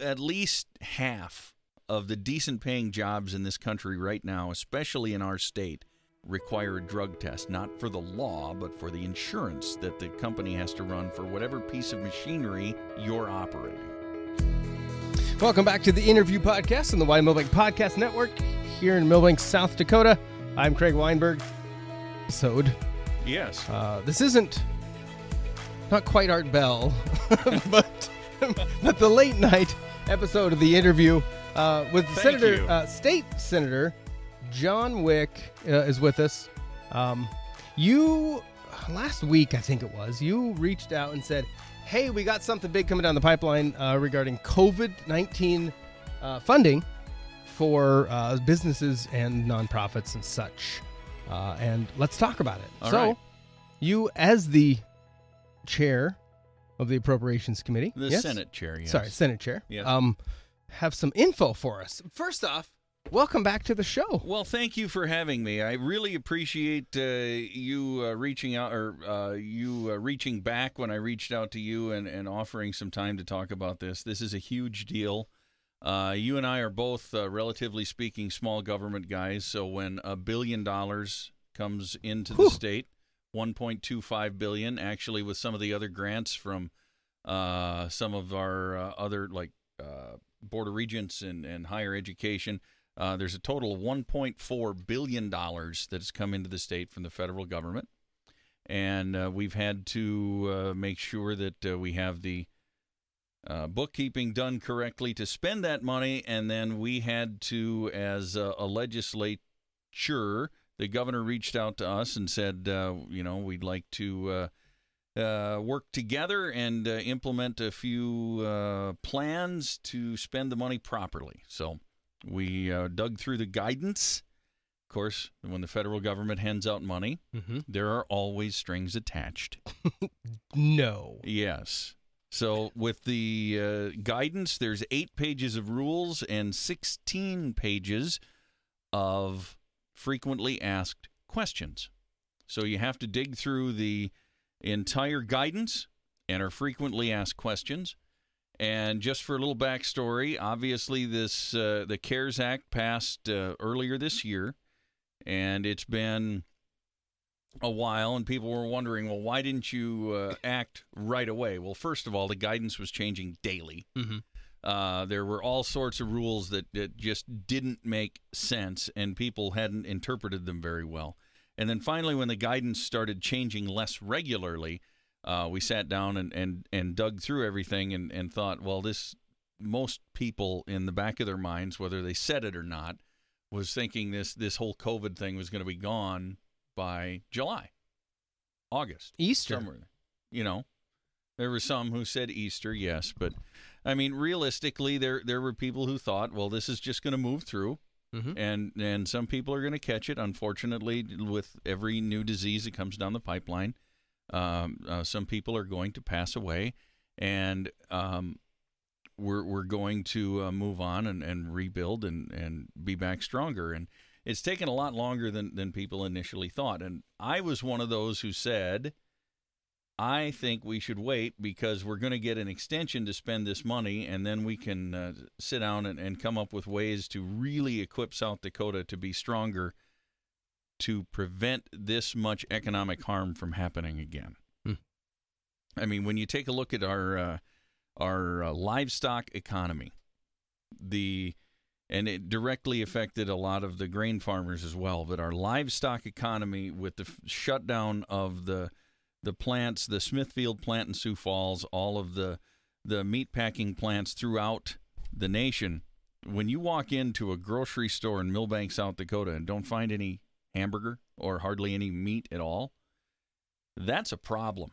at least half of the decent paying jobs in this country right now, especially in our state, require a drug test, not for the law, but for the insurance that the company has to run for whatever piece of machinery you're operating. Welcome back to the interview podcast on the Wine Milbank Podcast Network here in Milbank, South Dakota. I'm Craig Weinberg. Episode. Yes. Uh, this isn't not quite Art Bell, but but the late night episode of the interview uh, with Thank Senator uh, State Senator John Wiik uh, is with us. Um, you last week, I think it was, you reached out and said, "Hey, we got something big coming down the pipeline uh, regarding COVID nineteen uh, funding for uh, businesses and nonprofits and such." Uh, and let's talk about it. All so, right. you as the chair of the Appropriations Committee, The yes? Senate chair, yes. Sorry, Senate chair. Yes. Um, have some info for us. First off, welcome back to the show. Well, thank you for having me. I really appreciate uh, you uh, reaching out or uh, you uh, reaching back when I reached out to you and, and offering some time to talk about this. This is a huge deal. Uh, you and I are both, uh, relatively speaking, small government guys. So when a billion dollars comes into the state, 1.25 billion, actually, with some of the other grants from uh, some of our uh, other like uh, board of regents and, and higher education. Uh, there's a total of 1.4 billion dollars that has come into the state from the federal government, and uh, we've had to uh, make sure that we have the bookkeeping done correctly to spend that money, and then we had to, as a, a legislature, the governor reached out to us and said, uh, you know, we'd like to. Uh, uh, work together and uh, implement a few uh, plans to spend the money properly. So we uh, dug through the guidance. Of course, when the federal government hands out money, Mm-hmm. there are always strings attached. No. Yes. So with the uh, guidance, there's eight pages of rules and 16 pages of frequently asked questions. So you have to dig through the entire guidance and our frequently asked questions. And just for a little backstory, obviously this uh, the CARES Act passed uh, earlier this year, and it's been a while, and people were wondering, well, why didn't you uh, act right away? Well, first of all, the guidance was changing daily. Mhm. Uh, there were all sorts of rules that, that just didn't make sense, and people hadn't interpreted them very well. And then finally, when the guidance started changing less regularly, uh, we sat down and, and, and dug through everything and, and thought, well, this most people in the back of their minds, whether they said it or not, was thinking this this whole COVID thing was going to be gone by July, August, Easter. somewhere. You know, there were some who said Easter, yes, but I mean, realistically, there there were people who thought, well, this is just going to move through, Mhm. and and some people are going to catch it. Unfortunately, with every new disease that comes down the pipeline, um, uh, some people are going to pass away, and um, we're we're going to uh, move on and, and rebuild and, and be back stronger. And it's taken a lot longer than than people initially thought. And I was one of those who said. I think we should wait because we're going to get an extension to spend this money, and then we can uh, sit down and, and come up with ways to really equip South Dakota to be stronger to prevent this much economic harm from happening again. Hmm. I mean, when you take a look at our uh, our uh, livestock economy, the and it directly affected a lot of the grain farmers as well. But our livestock economy, with the f- shutdown of the the plants, the Smithfield plant in Sioux Falls, all of the the meat packing plants throughout the nation. When you walk into a grocery store in Milbank, South Dakota, and don't find any hamburger or hardly any meat at all, that's a problem.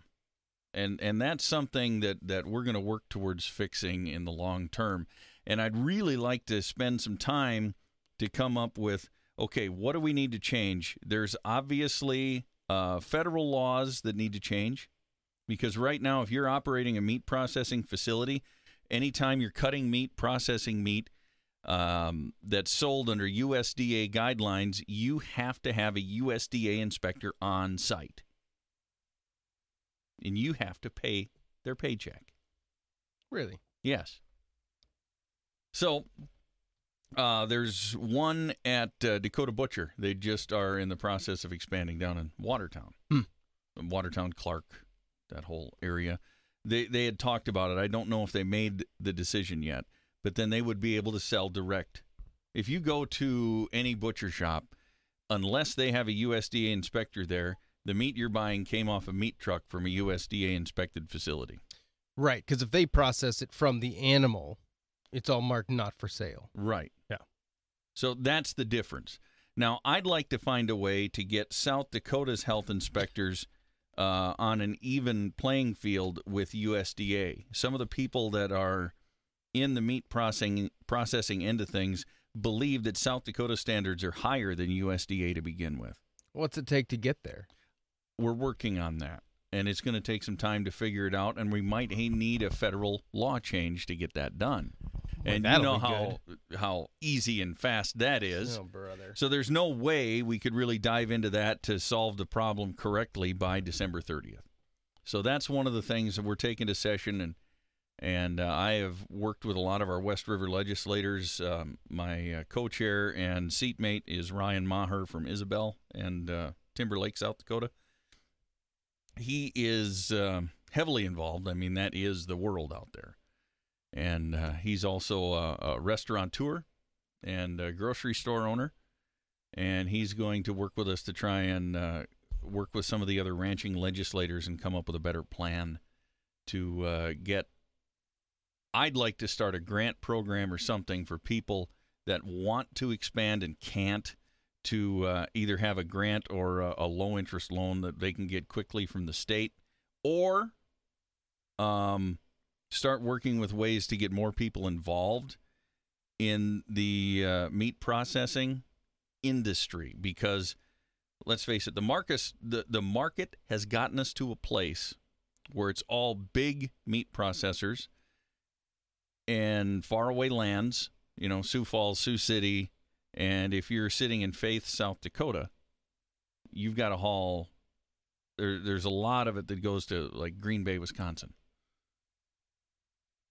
And and that's something that, that we're going to work towards fixing in the long term. And I'd really like to spend some time to come up with okay, what do we need to change? There's obviously uh, federal laws that need to change because right now, if you're operating a meat processing facility, anytime you're cutting meat, processing meat um, that's sold under USDA guidelines, you have to have a USDA inspector on site. And you have to pay their paycheck. Really? Yes. So uh, there's one at uh, Dakota Butcher. They just are in the process of expanding down in Watertown, Hmm. Watertown, Clark, that whole area. They they had talked about it. I don't know if they made the decision yet, but then they would be able to sell direct. If you go to any butcher shop, unless they have a USDA inspector there, the meat you're buying came off a meat truck from a USDA inspected facility. Right, because if they process it from the animal, it's all marked not for sale. Right. Yeah. So that's the difference. Now, I'd like to find a way to get South Dakota's health inspectors uh, on an even playing field with USDA. Some of the people that are in the meat processing processing end of things believe that South Dakota standards are higher than USDA to begin with. What's it take to get there? We're working on that, and it's going to take some time to figure it out, and we might need a federal law change to get that done. And you know how how easy and fast that is. Oh, brother. So there's no way we could really dive into that to solve the problem correctly by December 30th. So that's one of the things that we're taking to session, and and uh, I have worked with a lot of our West River legislators. Um, my uh, co-chair and seatmate is Ryan Maher from Isabel and uh, Timber Lake, South Dakota. He is um, heavily involved. I mean, that is the world out there, and uh, he's also a, a restaurateur and a grocery store owner and he's going to work with us to try and uh, work with some of the other ranching legislators and come up with a better plan to uh, get. I'd like to start a grant program or something for people that want to expand and can't to uh, either have a grant or a, a low interest loan that they can get quickly from the state or um, start working with ways to get more people involved in the uh, meat processing industry because let's face it the market the, the market has gotten us to a place where it's all big meat processors and faraway lands you know sioux falls sioux city and if you're sitting in faith south dakota you've got to haul there, there's a lot of it that goes to like green bay wisconsin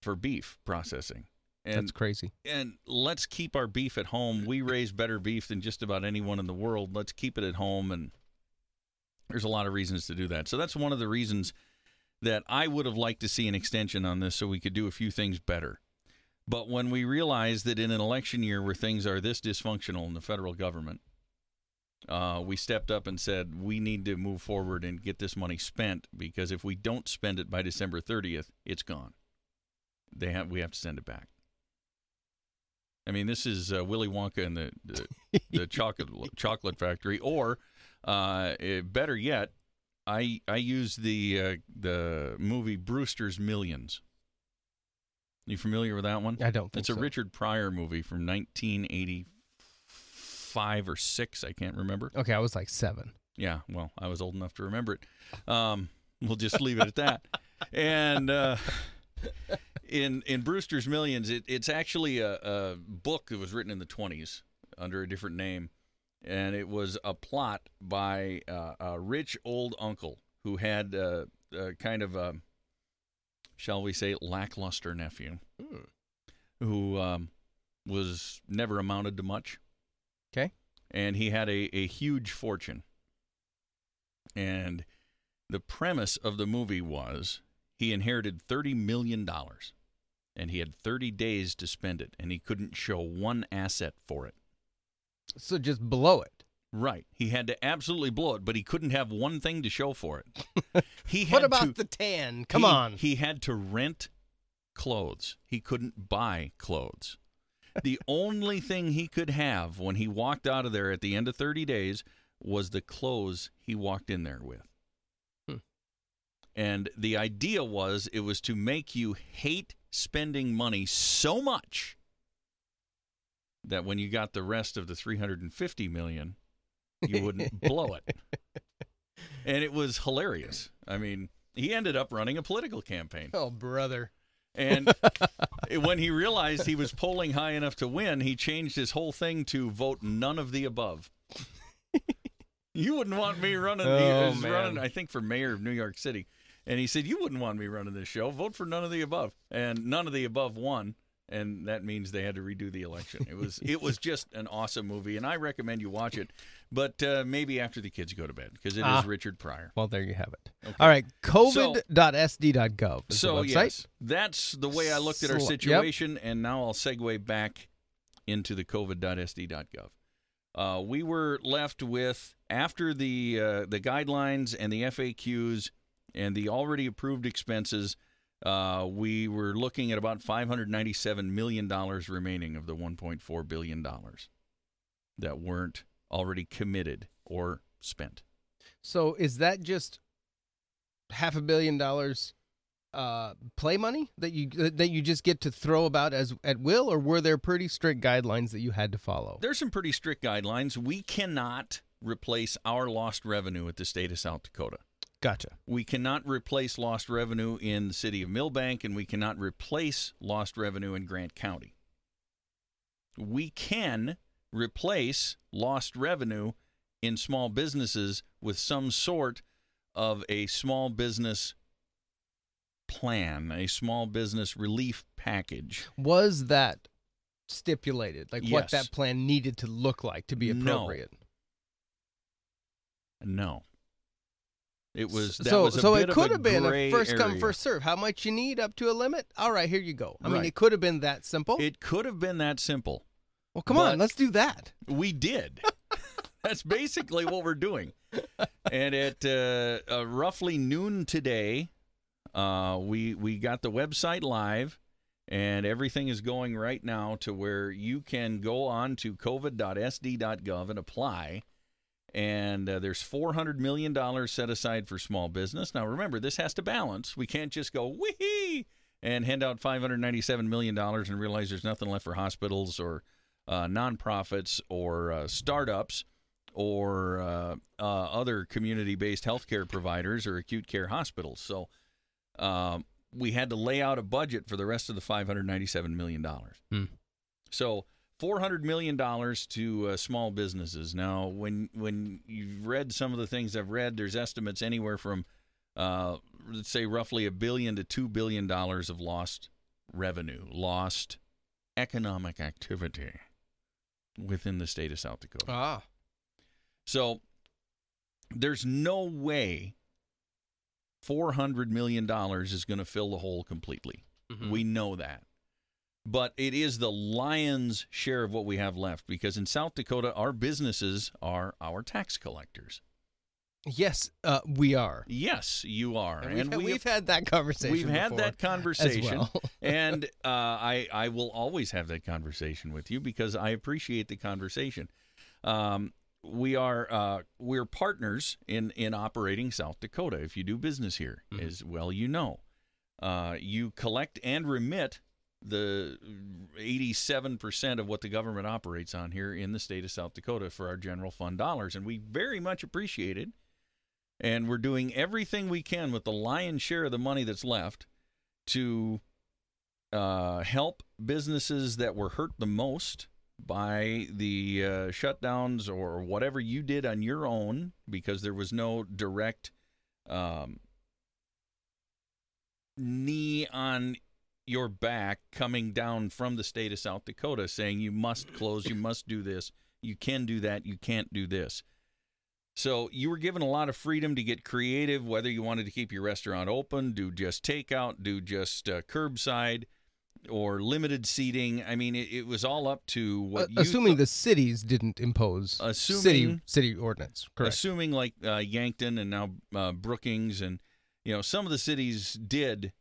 for beef processing and That's crazy. and let's keep our beef at home. We raise better beef than just about anyone in the world. Let's keep it at home and there's a lot of reasons to do that. So that's one of the reasons that I would have liked to see an extension on this so we could do a few things better. But when we realize that in an election year where things are this dysfunctional in the federal government, uh, we stepped up and said we need to move forward and get this money spent because if we don't spend it by December 30th, it's gone. They have we have to send it back. I mean, this is uh, Willy Wonka and the the, the chocolate chocolate factory, or uh, better yet, I I use the uh, the movie Brewster's Millions. You familiar with that one? I don't think It's a so. Richard Pryor movie from 1985 or six. I can't remember. Okay, I was like seven. Yeah, well, I was old enough to remember it. Um, we'll just leave it at that. And uh, in in Brewster's Millions, it, it's actually a, a book that was written in the 20s under a different name, and it was a plot by uh, a rich old uncle who had uh, a kind of a, shall we say, lackluster nephew Hmm. who um, was never amounted to much. Okay. And he had a, a huge fortune. And the premise of the movie was he inherited $30 million and he had 30 days to spend it and he couldn't show one asset for it. So just blow it. Right. He had to absolutely blow it, but he couldn't have one thing to show for it. He had What about to, the tan? Come he- on. He had to rent clothes. He couldn't buy clothes. The only thing he could have when he walked out of there at the end of 30 days was the clothes he walked in there with. And the idea was it was to make you hate spending money so much that when you got the rest of the 350 million, you wouldn't blow it. And it was hilarious. I mean, he ended up running a political campaign. oh, brother. And when he realized he was polling high enough to win, he changed his whole thing to vote none of the above. you wouldn't want me running. Oh, man. running, I think, for mayor of New York City. And he said, "You wouldn't want me running this show. Vote for none of the above." And none of the above won. and that means they had to redo the election. It was it was just an awesome movie, and I recommend you watch it. But uh, maybe after the kids go to bed because it is Ah. Richard Pryor. Well, there you have it. Okay. All right, covid.sd.gov is So yes, that's the way I looked at our Sl- yep. situation, and now I'll segue back into the COVID.sd.gov. Uh, we were left with after the uh, the guidelines and the FAQs and the already approved expenses. Uh, we were looking at about 597 million dollars remaining of the 1.4 billion dollars that weren't already committed or spent. So is that just half a billion dollars uh, play money that you that you just get to throw about as at will, or were there pretty strict guidelines that you had to follow? There's some pretty strict guidelines. We cannot replace our lost revenue at the state of South Dakota. Gotcha. We cannot replace lost revenue in the city of Milbank, and we cannot replace lost revenue in Grant County. We can replace lost revenue in small businesses with some sort of a small business plan, a small business relief package. Was that stipulated? Like what that plan needed to look like to be No. appropriate? No. It was that so was a so it could have been a first come area. first serve. How much you need up to a limit? All right, here you go. I mean, it could have been that simple. It could have been that simple. well, come on, let's do that. We did. That's basically what we're doing. And at uh, uh, roughly noon today, uh, we we got the website live, and everything is going right now to where you can go on to covid.sd.gov and apply. And uh, there's 400 million dollars set aside for small business. Now remember, this has to balance. We can't just go wee and hand out 597 million dollars and realize there's nothing left for hospitals or uh, nonprofits or uh, startups or uh, uh, other community-based healthcare providers or acute care hospitals. So um, we had to lay out a budget for the rest of the 597 million dollars. Hmm. So 400 million dollars to uh, small businesses. Now, when when you've read some of the things I've read, there's estimates anywhere from uh, let's say roughly a billion to two billion dollars of lost revenue, lost economic activity within the state of South Dakota. Ah, So there's no way $400 million is going to fill the hole completely. Mm-hmm. We know that. But it is the lion's share of what we have left because in South Dakota, our businesses are our tax collectors. yes, uh, we are. Yes, you are. And we've, had, we we've had that conversation. we've had that conversation. well. and uh, I I will always have that conversation with you because I appreciate the conversation. Um, we are uh, we're partners in in operating South Dakota. If you do business here, Mhm. as well you know, uh, you collect and remit the 87% of what the government operates on here in the state of South Dakota for our general fund dollars. And we very much appreciate it. And we're doing everything we can with the lion's share of the money that's left to uh, help businesses that were hurt the most by the uh, shutdowns or whatever you did on your own because there was no direct um, knee on your back coming down from the state of South Dakota saying you must close, you must do this, you can do that, you can't do this. So you were given a lot of freedom to get creative, whether you wanted to keep your restaurant open, do just takeout, do just uh, curbside, or limited seating. I mean, it, it was all up to what Uh, you assuming the cities didn't impose city Assuming- city ordinance. Correct. assuming like uh, Yankton and now uh, Brookings and you know some of the cities did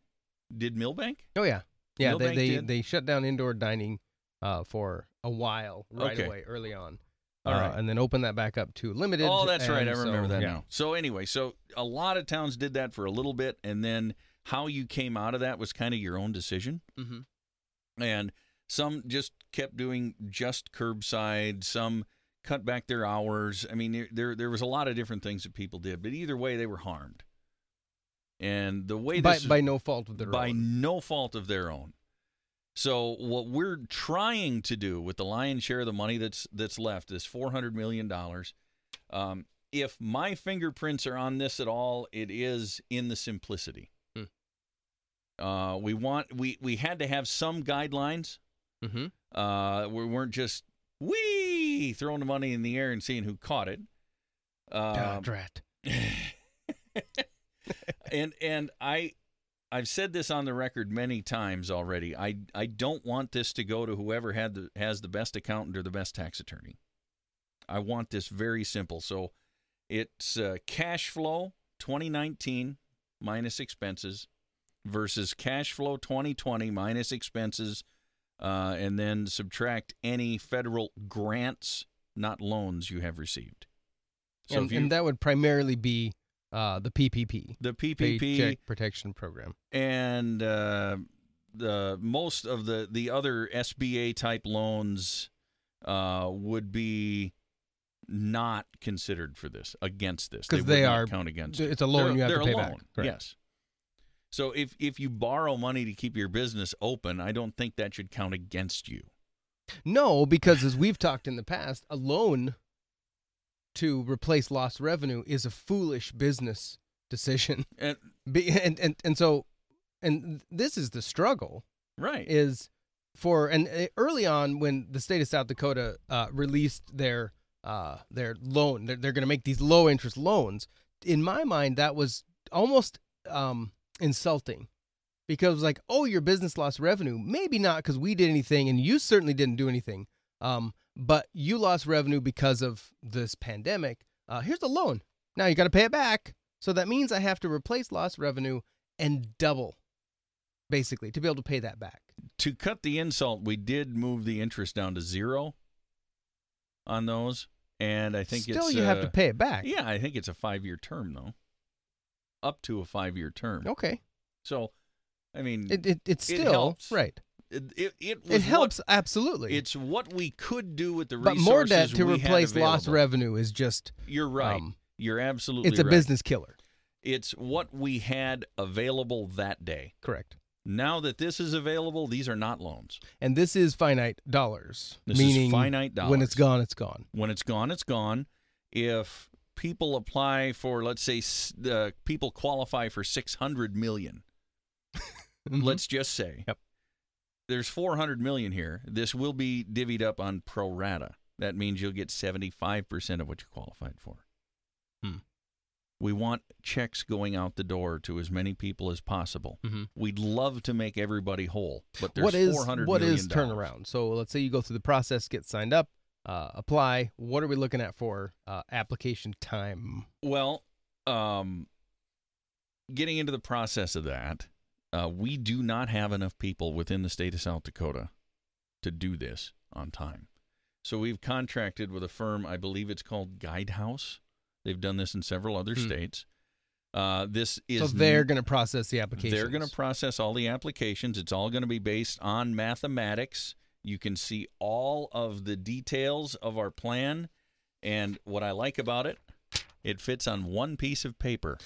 did Milbank. oh yeah, yeah. They they, did? they shut down indoor dining uh, for a while right Okay. away early on. All uh, right. and then open that back up to limited. Oh, that's right. I so, remember that yeah. now. So anyway, so a lot of towns did that for a little bit, and then how you came out of that was kind of your own decision. Mhm. And some just kept doing just curbside. Some cut back their hours. I mean, there- there there was a lot of different things that people did, but either way, they were harmed. And the way By this by no fault of their own. by own. no fault of their own. So what we're trying to do with the lion's share of the money that's that's left, this four hundred million dollars, um, if my fingerprints are on this at all, it is in the simplicity. Hmm. Uh, we want we we had to have some guidelines. Mm-hmm. Uh, we weren't just wee throwing the money in the air and seeing who caught it. Um, drat. and and I I've said this on the record many times already. I I don't want this to go to whoever had the has the best accountant or the best tax attorney. I want this very simple. So it's uh, cash flow 2019 minus expenses versus cash flow 2020 minus expenses uh, and then subtract any federal grants, not loans you have received. So and, you, and that would primarily be uh, the PPP, the PPP Paycheck Protection Program. and uh, the most of the the other SBA type loans uh, would be not considered for this against this 'Cause would they not are- count against it. It's a loan They're- you have to pay loan, back. Correct. Yes. So if if you borrow money to keep your business open, I don't think that should count against you. No, because as we've talked in the past, a loan to replace lost revenue is a foolish business decision. And, Be, and, and and so and this is the struggle right. is for and uh, early on when the state of South Dakota uh, released their uh, their loan, they're, they're going to make these low interest loans. In my mind, that was almost um, insulting because it was like, oh, your business lost revenue. Maybe not because we did anything, and you certainly didn't do anything. Um, but you lost revenue because of this pandemic. Uh, here's the loan. Now you got to pay it back. So that means I have to replace lost revenue and double, basically, to be able to pay that back. to cut the insult, we did move the interest down to zero on those, and I think Still, you have uh, to pay it back. Yeah, I think it's a five year term though, up to a five year term. Okay. So, I mean, It, it it's It still helps. right. It it, it, helps What, absolutely. it's what we could do with the but resources more debt to replace lost revenue is just You're right. um, You're absolutely. it's a right. business killer. It's what we had available that day. Correct. Now that this is available, these are not loans. And this is finite dollars, This meaning is finite dollars. when it's gone, it's gone. when it's gone, it's gone. If people apply for, let's say, the people qualify for six hundred million, Mhm. let's just say, Yep. There's four hundred million here. This will be divvied up on pro rata. That means you'll get seventy five percent of what you qualified for. Hmm. We want checks going out the door to as many people as possible. Mhm. We'd love to make everybody whole, but there's what is what million is turnaround? So let's say you go through the process, get signed up, uh, apply. What are we looking at for uh, application time? Well, um, getting into the process of that, uh, we do not have enough people within the state of South Dakota to do this on time. So we've contracted with a firm, I believe it's called Guidehouse. They've done this in several other Hmm. states. Uh, this is so they're going to process the applications. they're going to process all the applications. It's all going to be based on mathematics. You can see all of the details of our plan. And what I like about it, it fits on one piece of paper.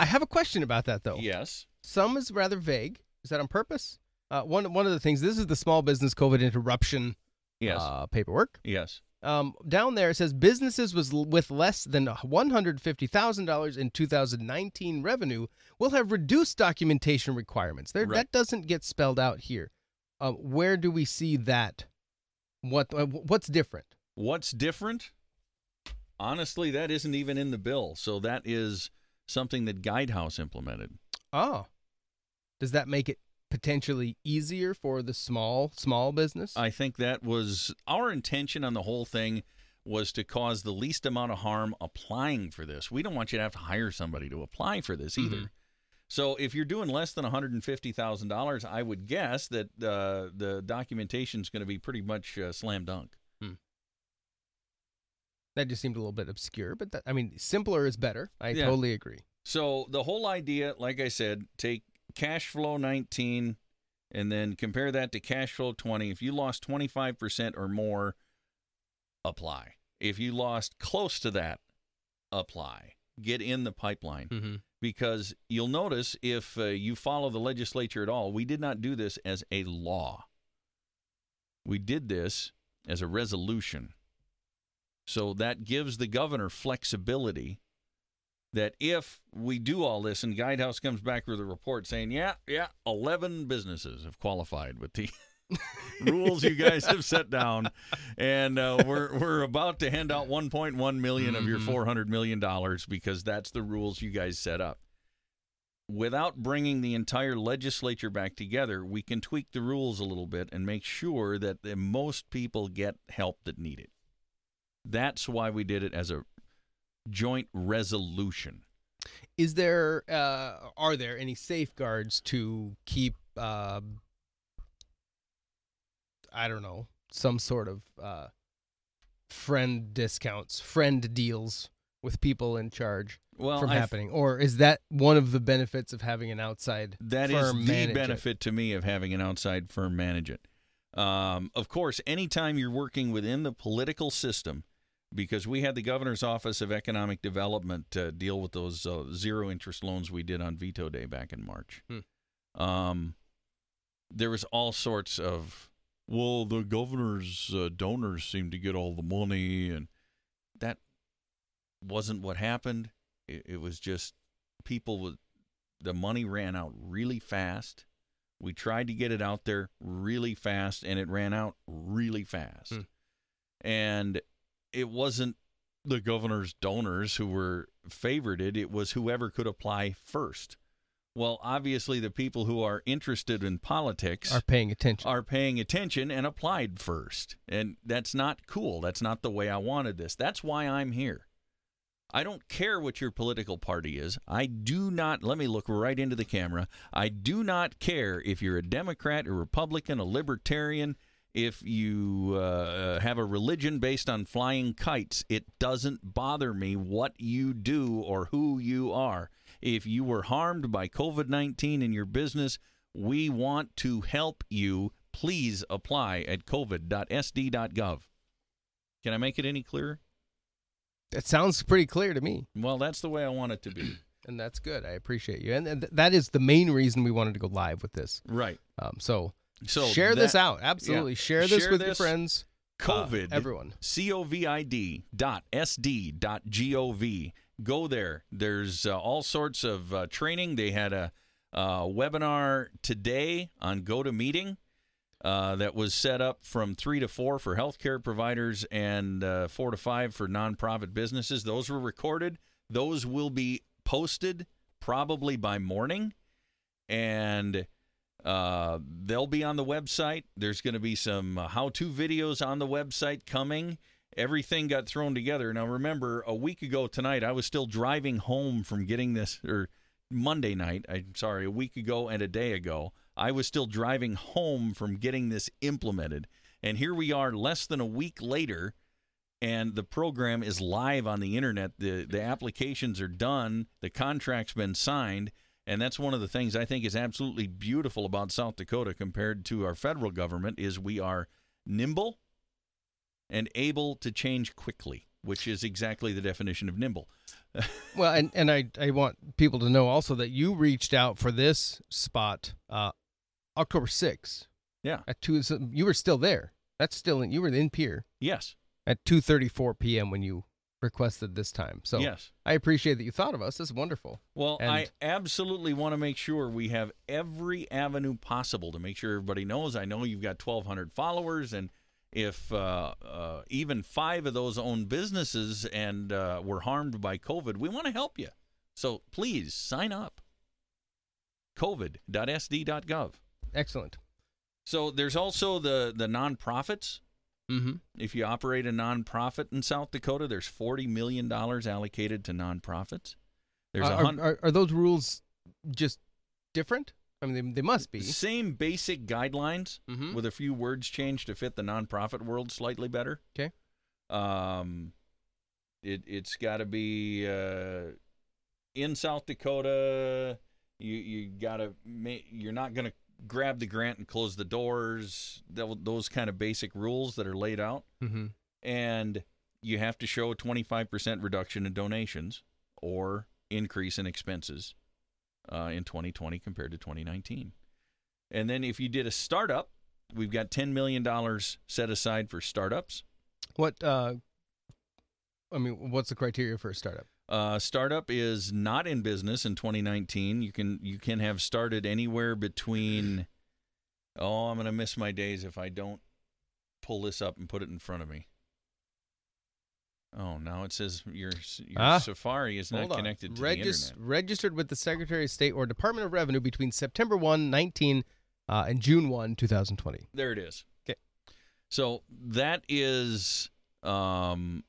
I have a question about that though. Yes. Some is rather vague. Is that on purpose? Uh, one one of the things. This is the small business COVID interruption Yes. uh, paperwork. yes. Um, down there it says businesses was with less than one hundred fifty thousand dollars in two thousand nineteen revenue will have reduced documentation requirements. There, Right. that doesn't get spelled out here. Uh, where do we see that? What uh, what's different? What's different? Honestly, that isn't even in the bill. So that is something that Guidehouse implemented. Oh, does that make it potentially easier for the small small business? I think that was our intention on the whole thing was to cause the least amount of harm applying for this. We don't want you to have to hire somebody to apply for this either. Mhm. So if you're doing less than $150,000, I would guess that uh, the documentation is going to be pretty much uh, slam dunk. that just seemed a little bit obscure, but that, I mean, simpler is better. I Yeah. totally agree. So the whole idea, like I said, take cash flow 19 and then compare that to cash flow 20. If you lost 25% or more, apply. If you lost close to that, apply. Get in the pipeline Mm-hmm. because you'll notice if uh, you follow the legislature at all, we did not do this as a law. We did this as a resolution. So that gives the governor flexibility that if we do all this and Guidehouse comes back with a report saying, yeah, yeah, 11 businesses have qualified with the rules you guys have set down, and uh, we're we're about to hand out 1.1 million of your Mhm. 400 million dollars because that's the rules you guys set up. Without bringing the entire legislature back together, we can tweak the rules a little bit and make sure that the most people get help that need it. That's why we did it as a joint resolution. Is there uh, are there any safeguards to keep uh, I don't know some sort of uh, friend discounts, friend deals with people in charge Well, from I happening, or is that one of the benefits of having an outside That is firm the manage it? benefit to me of having an outside firm manage it. Um, of course, anytime you're working within the political system, because we had the governor's office of economic development uh, deal with those uh, zero interest loans we did on veto day back in March. Hmm. Um, there was all sorts of well, the governor's uh, donors seem to get all the money, and that wasn't what happened. It, it was just people with the money ran out really fast. We tried to get it out there really fast, and it ran out really fast. Hmm. And it wasn't the governor's donors who were favored; it was whoever could apply first. Well, obviously, the people who are interested in politics are paying attention. are paying attention and applied first. And that's not cool. That's not the way I wanted this. That's why I'm here. I don't care what your political party is. I do not, let me look right into the camera. I do not care if you're a Democrat, a Republican, a Libertarian, if you uh, have a religion based on flying kites. It doesn't bother me what you do or who you are. If you were harmed by COVID 19 in your business, we want to help you. Please apply at covid.sd.gov. Can I make it any clearer? That sounds pretty clear to me, Well, that's the way I want it to be. and that's good. I appreciate you, and, and th- that is the main reason we wanted to go live with this. right. Um, so, So share this out. Absolutely, share this Share with your this. friends. uh, COVID. everyone. COVID dot SD dot gov. Go there. There's uh, all sorts of uh, training. They had a uh, webinar today on GoToMeeting uh, that was set up from three to four for healthcare providers and uh, four to five for nonprofit businesses. Those were recorded. Those will be posted probably by morning, and uh, they'll be on the website. There's going to be some uh, how-to videos on the website coming. Everything got thrown together. Now, remember, a week ago tonight, I was still driving home from getting this, or Monday night. I'm sorry, a week ago and a day ago, I was still driving home from getting this implemented. And here we are, less than a week later, and the program is live on the internet. the The applications are done. The contract's been signed. And that's one of the things I think is absolutely beautiful about South Dakota compared to our federal government is we are nimble and able to change quickly, which is exactly the definition of nimble. Well, and and I I want people to know also that you reached out for this spot uh, October 6th Yeah. at two. You were still there. That's still in. You were in Pierre Yes. at 2:34 p.m. when you requested this time. So yes. I appreciate that you thought of us. That's wonderful. Well, And- I absolutely want to make sure we have every avenue possible to make sure everybody knows. I know you've got 1,200 followers, and if uh, uh, even five of those own businesses and uh, were harmed by COVID, we want to help you. So please sign up. COVID.sd.gov. Excellent. So there's also the the nonprofits. Mm-hmm. If you operate a nonprofit in South Dakota, there's 40 million dollars allocated to nonprofits. There's a Are, hun- are, are those rules just different? I mean, they, they must be. Same basic guidelines Mhm. with a few words changed to fit the nonprofit world slightly better. Okay. Um, it it's got to be uh, in South Dakota. You you got to you're not going to grab the grant and close the doors. Those kind of basic rules that are laid out, Mm-hmm. and you have to show a 25% reduction in donations or increase in expenses uh, in 2020 compared to 2019. And then if you did a startup, we've got $10 million set aside for startups. What? Uh, I mean, what's the criteria for a startup? Uh, startup is not in business in 2019. You can you can have started anywhere between. Oh, I'm gonna miss my days if I don't pull this up and put it in front of me. Oh, now it says your your Ah, Safari is not connected to Regis- the internet. Registered with the Secretary of State or Department of Revenue between September 1, 19 uh, and June 1, 2020. There it is. Okay. So that is. Um,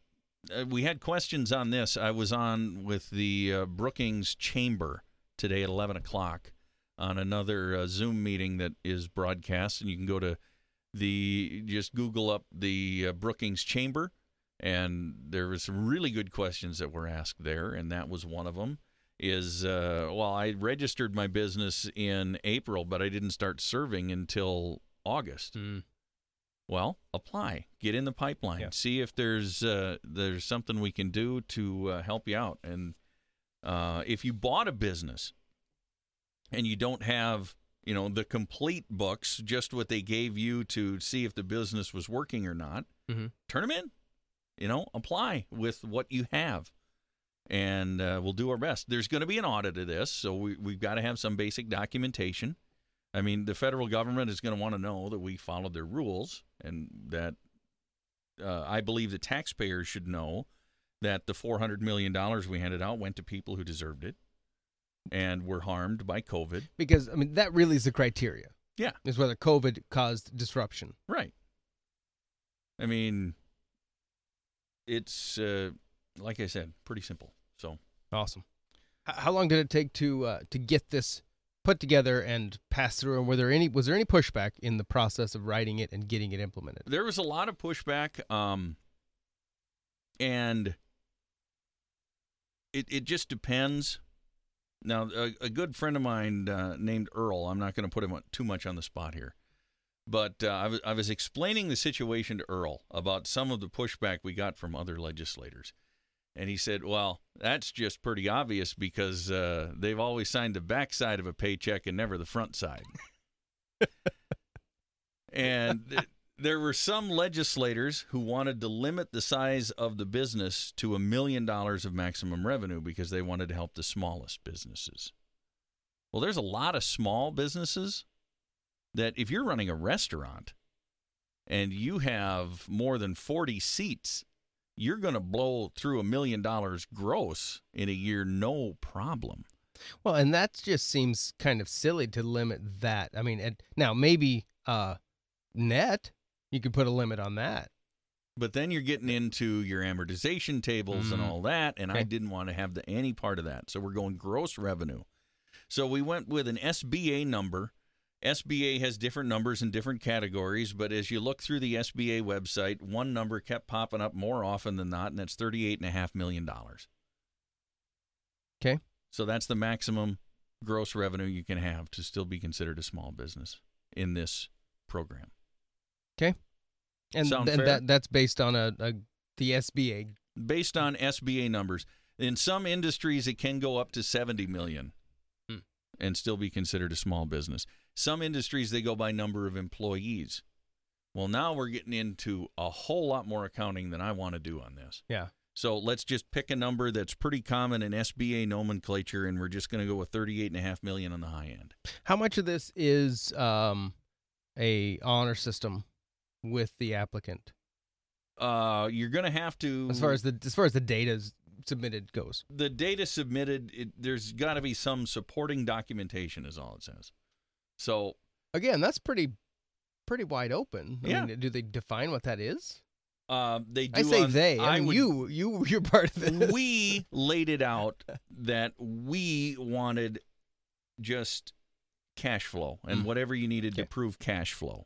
uh, we had questions on this. I was on with the uh, Brookings Chamber today at 11 o'clock on another uh, Zoom meeting that is broadcast, and you can go to the just Google up the uh, Brookings Chamber, and there was some really good questions that were asked there, and that was one of them. Is uh, well, I registered my business in April, but I didn't start serving until August. Well, apply, get in the pipeline, Yeah. see if there's uh, there's something we can do to uh, help you out. And uh, if you bought a business and you don't have you know the complete books, just what they gave you to see if the business was working or not, Mhm. turn them in. You know, apply with what you have, and uh, we'll do our best. There's going to be an audit of this, so we, we've got to have some basic documentation. I mean, the federal government is going to want to know that we followed their rules, and that uh, I believe the taxpayers should know that the four hundred million dollars we handed out went to people who deserved it, and were harmed by COVID. Because, I mean, that really is the criteria. Yeah. Is whether COVID caused disruption. Right. I mean, it's uh, like I said, pretty simple. So Awesome. How long did it take to uh, to get this put together and pass through? And were there any was there any pushback in the process of writing it and getting it implemented? there was a lot of pushback, um, and it it just depends. Now, a, a good friend of mine uh, named Earl, I'm not going to put him too much on the spot here, but uh, I, was, I was explaining the situation to Earl about some of the pushback we got from other legislators. And he said, Well, that's just pretty obvious because uh, they've always signed the backside of a paycheck and never the front side. and th- there were some legislators who wanted to limit the size of the business to a million dollars of maximum revenue because they wanted to help the smallest businesses. Well, there's a lot of small businesses that if you're running a restaurant and you have more than 40 seats, you're going to blow through a million dollars gross in a year, no problem. Well, and that just seems kind of silly to limit that. I mean, and now maybe uh, net you could put a limit on that. But then you're getting into your amortization tables and Mhm. all that, and I didn't want to have the, any part of that. So we're going gross revenue. So we went with an SBA number. SBA has different numbers in different categories, but as you look through the SBA website, one number kept popping up more often than not, and that's thirty-eight and a half million dollars. Okay. So that's the maximum gross revenue you can have to still be considered a small business in this program. Okay. And Sound th- fair? that that's based on a, a the SBA. based on SBA numbers. In some industries, it can go up to 70 million Hmm. and still be considered a small business. Some industries, they go by number of employees. Well, now we're getting into a whole lot more accounting than I want to do on this. Yeah. So let's just pick a number that's pretty common in SBA nomenclature, and we're just going to go with 38.5 million on the high end. How much of this is um, a honor system with the applicant Uh, you're going to have to as far as the as far as the data submitted goes? the data submitted. It, there's got to be some supporting documentation, is all it says. So Again, that's pretty pretty wide open. I Yeah. mean, do they define what that is? Um, they do I say on- they. I, mean, would- you you you're part of this. we laid it out that we wanted just cash flow and Mm. whatever you needed to prove cash flow.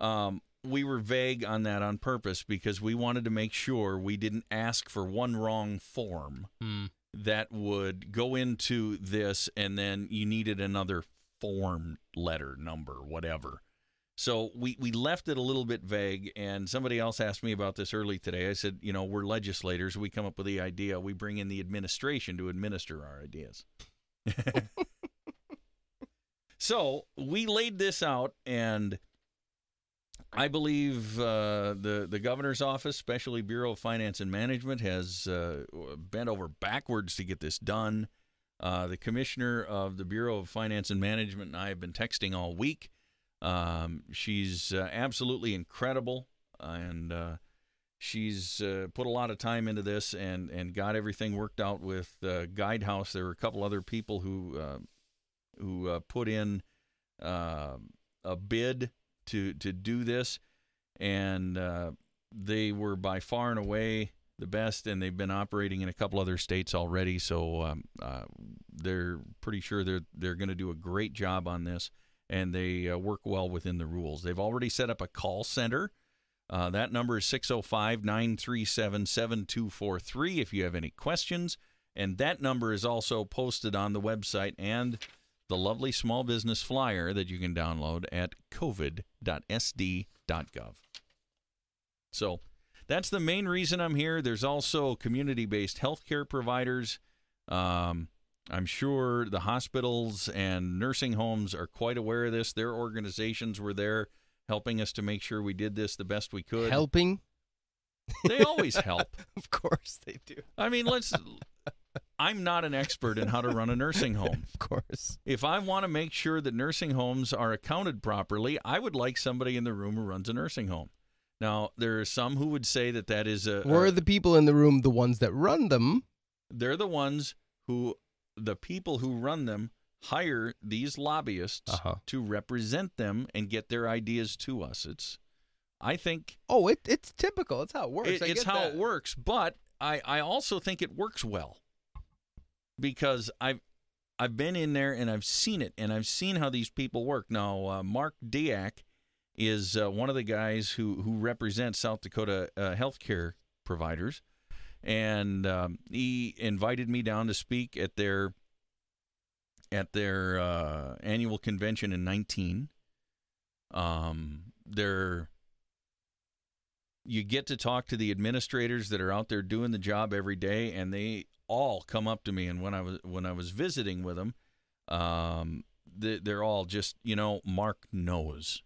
Um, we were vague on that on purpose because we wanted to make sure we didn't ask for one wrong form Hmm. that would go into this and then you needed another form letter number whatever. So we, we left it a little bit vague and somebody else asked me about this early today. I said you know we're legislators. We come up with the idea. We bring in the administration to administer our ideas. So we laid this out and I believe uh, the the governor's office, especially Bureau of Finance and Management, has uh, bent over backwards to get this done. Uh, the commissioner of the Bureau of Finance and Management and I have been texting all week. Um, she's uh, absolutely incredible, and uh, she's uh, put a lot of time into this and and got everything worked out with uh, Guidehouse. There were a couple other people who uh, who uh, put in uh, a bid to to do this, and they were by far and away the best, and they've been operating in a couple other states already. So um, uh, they're pretty sure they're they're going to do a great job on this, and they uh, work well within the rules. They've already set up a call center. Uh, that number is 605 937 7243 if you have any questions. And that number is also posted on the website and the lovely small business flyer that you can download at covid.sd.gov. So that's the main reason I'm here. There's also community based healthcare providers. Um, I'm sure the hospitals and nursing homes are quite aware of this. Their organizations were there helping us to make sure we did this the best we could. Helping, They always help. of course they do. I mean, let's. I'm not an expert in how to run a nursing home. Of course. If I want to make sure that nursing homes are accounted properly, I would like somebody in the room who runs a nursing home. Now, there are some who would say that that is a. Were a- the people in the room the ones that run them? they're the ones who, the people who run them, hire these lobbyists Uh-huh. to represent them and get their ideas to us. It's, I think Oh, it, it's typical. It's how it works. It- I it's get how that. it works, but I, I also think it works well because I've I've been in there and I've seen it and I've seen how these people work. Now, uh, Mark Deak is uh, one of the guys who who represents South Dakota uh, healthcare providers, and um, he invited me down to speak at their at their uh, annual convention in 19. Um, their you get to talk to the administrators that are out there doing the job every day and they all come up to me. And when I was when I was visiting with them um they, they're all just you know Mark knows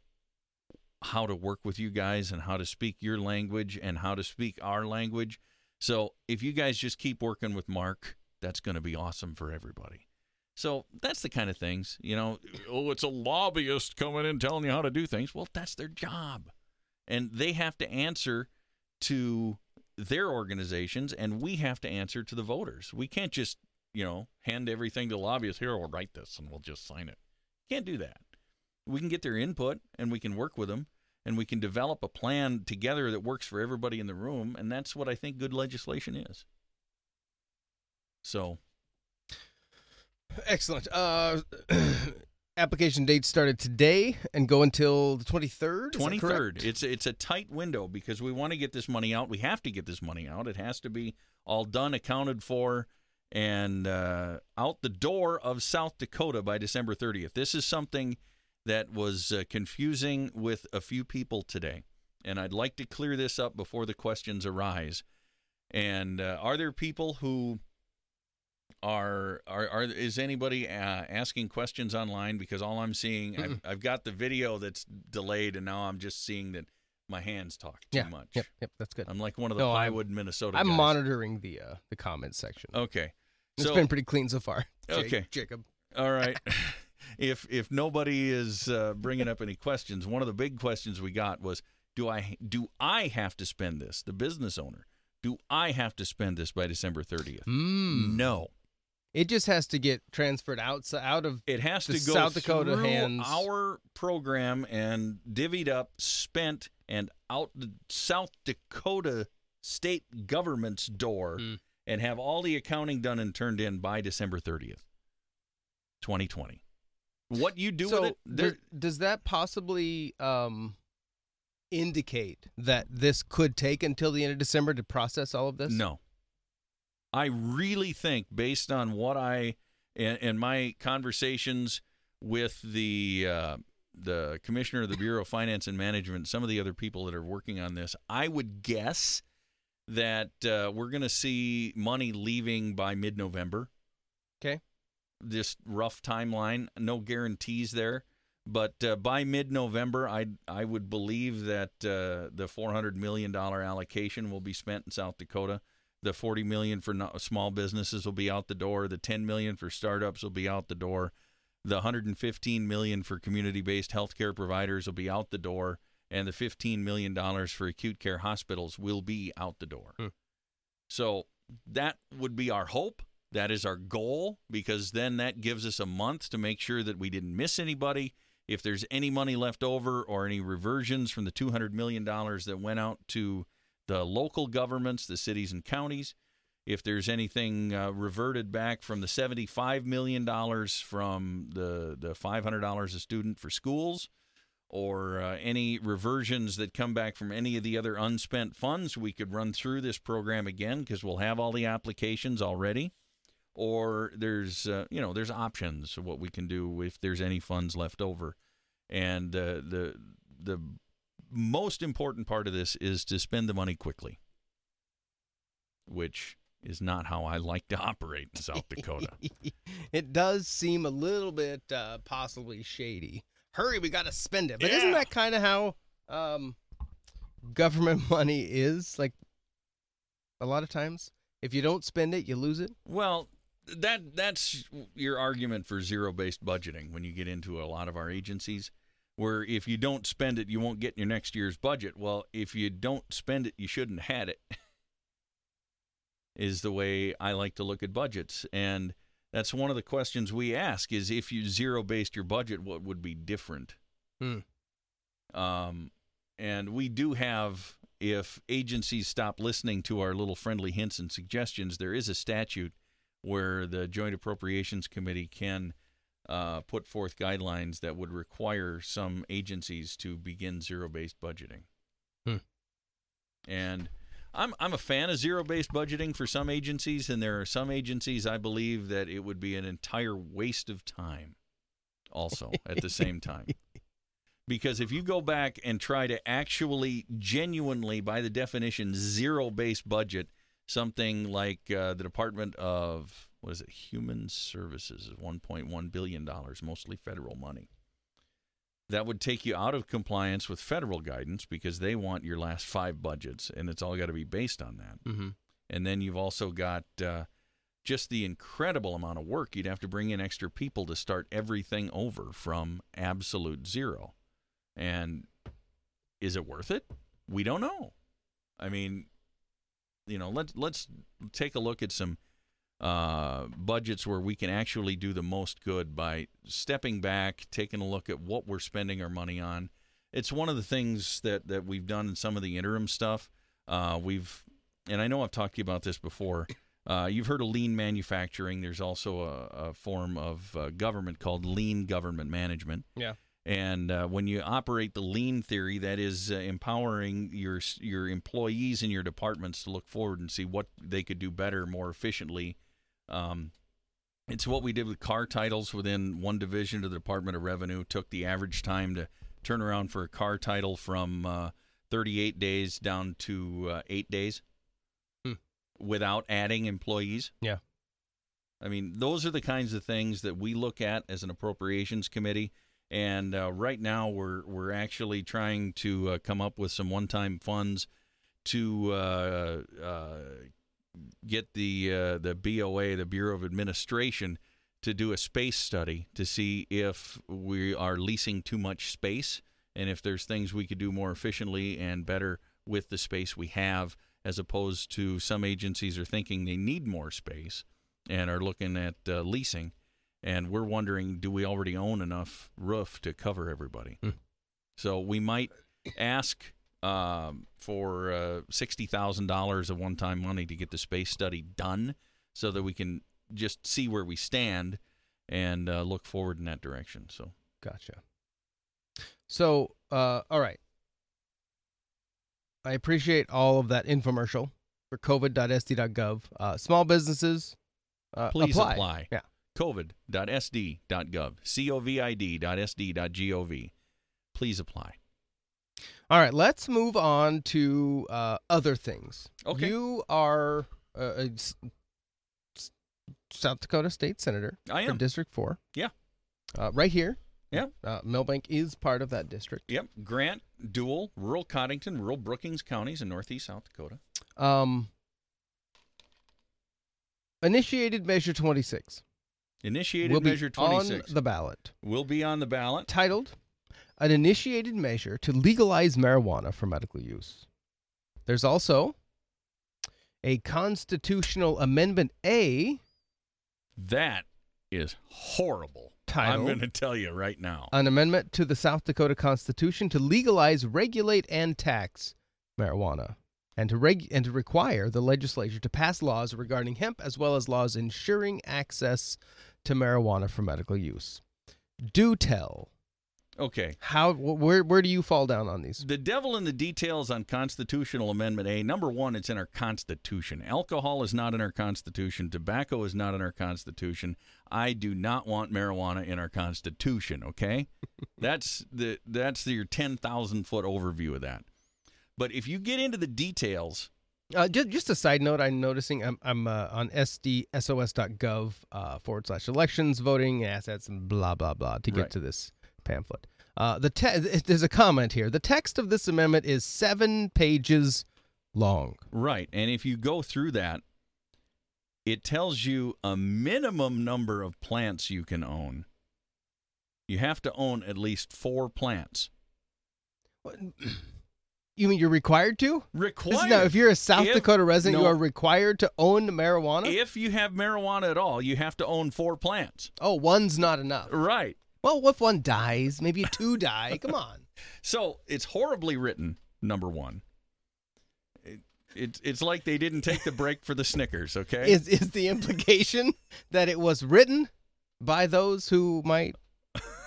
how to work with you guys and how to speak your language and how to speak our language. So if you guys just keep working with Mark that's going to be awesome for everybody. So that's the kind of things you know. Oh it's a lobbyist coming in telling you how to do things. Well that's their job. And they have to answer to their organizations and we have to answer to the voters. We can't just you know hand everything to lobbyists. Here we'll write this and we'll just sign it. Can't do that we can get their input and we can work with them and we can develop a plan together that works for everybody in the room and that's what i think good legislation is. So. Excellent. Uh, application date started today and go until the 23rd is 23rd it's it's a tight window because we want to get this money out. We have to get this money out. It has to be all done accounted for and uh, out the door of south dakota by december 30th this is something that was uh, confusing with a few people today and i'd like to clear this up before the questions arise and uh, are there people who are are, are is anybody uh, asking questions online because all I'm seeing I've, I've got the video that's delayed and now I'm just seeing that my hands talk too Yeah, much. Yep, yep, that's good. I'm like one of the No, I'm- Minnesota I'm guys. monitoring the uh, the comments section. Okay. it's so- been pretty clean so far. Jake- Okay. Jacob. All right. if if nobody is uh, bringing up any questions, one of the big questions we got was do I do I have to spend this, the business owner? Do I have to spend this by December 30th? Mm. No. It just has to get transferred out out of. It has to go South Dakota hands- our program and divvied up, spent, and out the South Dakota state government's door Hmm. and have all the accounting done and turned in by December 30th, 2020. What you do so with it, there, does, that possibly um, indicate that this could take until the end of December to process all of this? No. I really think, based on what I and, and my conversations with the uh, the commissioner of the Bureau of Finance and Management, some of the other people that are working on this, I would guess that uh, we're going to see money leaving by mid-November. Okay. This rough timeline, no guarantees there, But uh, by mid-November, I I would believe that uh, the 400 million dollar allocation will be spent in South Dakota. The 40 million for no- small businesses will be out the door. The 10 million for startups will be out the door. The 115 million for community-based healthcare providers will be out the door, and the 15 million dollars for acute care hospitals will be out the door. Hmm. So that would be our hope. That is our goal because then that gives us a month to make sure that we didn't miss anybody. If there's any money left over or any reversions from the $200 million that went out to the local governments, the cities and counties, if there's anything uh, reverted back from the $75 million from the, the $500 a student for schools, or uh, any reversions that come back from any of the other unspent funds, we could run through this program again because we'll have all the applications already. Or there's, uh, you know, there's options of what we can do if there's any funds left over. And uh, the the most important part of this is to spend the money quickly, which is not how I like to operate in South Dakota. it does seem a little bit uh, possibly shady. Hurry, we got to spend it. But isn't that kind of how um, government money is? Like a lot of times, if you don't spend it, you lose it. Well, that that's your argument for zero-based budgeting when you get into a lot of our agencies where if you don't spend it, you won't get your next year's budget. Well, if you don't spend it, you shouldn't have had it. Is the way I like to look at budgets and that's one of the questions we ask is if you zero based your budget what would be different? Hmm. Um and we do have if agencies stop listening to our little friendly hints and suggestions, there is a statute where the Joint Appropriations Committee can uh, put forth guidelines that would require some agencies to begin zero-based budgeting. Hmm. And I'm I'm a fan of zero-based budgeting for some agencies, and there are some agencies I believe that it would be an entire waste of time. Also, at the same time, because if you go back and try to actually genuinely, by the definition, zero-based budget something like uh, the Department of what is it, Human Services is 1.1 billion dollars, mostly federal money. That would take you out of compliance with federal guidance because they want your last five budgets, and it's all got to be based on that. Mm-hmm. And then you've also got uh, just the incredible amount of work you'd have to bring in extra people to start everything over from absolute zero. And is it worth it? We don't know. I mean, you know, let's let's take a look at some uh, budgets where we can actually do the most good by stepping back, taking a look at what we're spending our money on. It's one of the things that that we've done in some of the interim stuff. Uh, we've, and I know I've talked to you about this before. Uh, you've heard of lean manufacturing. There's also a, a form of uh, government called lean government management. Yeah. And uh, when you operate the lean theory, that is uh, empowering your your employees in your departments to look forward and see what they could do better, more efficiently. Um, it's what we did with car titles within one division of the Department of Revenue. Took the average time to turn around for a car title from uh, 38 days down to uh, eight days, Hmm. without adding employees. Yeah. I mean, those are the kinds of things that we look at as an appropriations committee. And uh, right now, we're we're actually trying to uh, come up with some one-time funds to uh, uh, get the uh, the BOA, the Bureau of Administration, to do a space study to see if we are leasing too much space and if there's things we could do more efficiently and better with the space we have, as opposed to some agencies are thinking they need more space and are looking at uh, leasing. And we're wondering, do we already own enough roof to cover everybody? Hmm. So we might ask um, for uh, sixty thousand dollars of one-time money to get the space study done, so that we can just see where we stand and uh, look forward in that direction. So Gotcha. So, uh, all right. I appreciate all of that infomercial for covid.sd.gov. Uh, small businesses, uh, please apply. apply. Yeah. COVID.sd.gov, COVID.sd.gov. Please apply. All right, let's move on to uh, other things. Okay. You are uh, a s- s- South Dakota State Senator I am. District 4. Yeah. Uh, right here Yeah. Uh, Milbank is part of that district. Yep. Grant, Deuel, rural Codington, rural Brookings counties in northeast South Dakota. Um, initiated Measure 26 Initiated will Measure 26 on the ballot, will be on the ballot. titled "An Initiated Measure to Legalize Marijuana for Medical Use." There's also a constitutional amendment A That is horrible. I'm going to tell you right now. an amendment to the South Dakota Constitution to legalize, regulate, and tax marijuana, and to reg- and to require the legislature to pass laws regarding hemp as well as laws ensuring access to marijuana for medical use. Do tell Okay. how wh- where where do you fall down on these? The devil in the details on Constitutional Amendment A. Number one, it's in our Constitution. Alcohol is not in our Constitution. Tobacco is not in our Constitution. I do not want marijuana in our Constitution. Okay, that's the that's your ten thousand foot overview of that. But if you get into the details, Uh, just, just a side note, I'm noticing I'm, I'm uh, on sdsos.gov uh, forward slash elections, voting, assets, and blah, blah, blah to get Right. to this pamphlet. Uh, the te- There's a comment here. The text of this amendment is seven pages long. right, and if you go through that, it tells you a minimum number of plants you can own. You have to own at least four plants. You mean you're required to? Required. No, if you're a South If- Dakota resident, no. you are required to own marijuana? If you have marijuana at all, you have to own four plants. oh, one's not enough. Right. Well, what if one dies? Maybe two die. Come on. So it's horribly written, number one. It, it, it's like they didn't take the break for the Snickers, okay? Is is the implication that it was written by those who might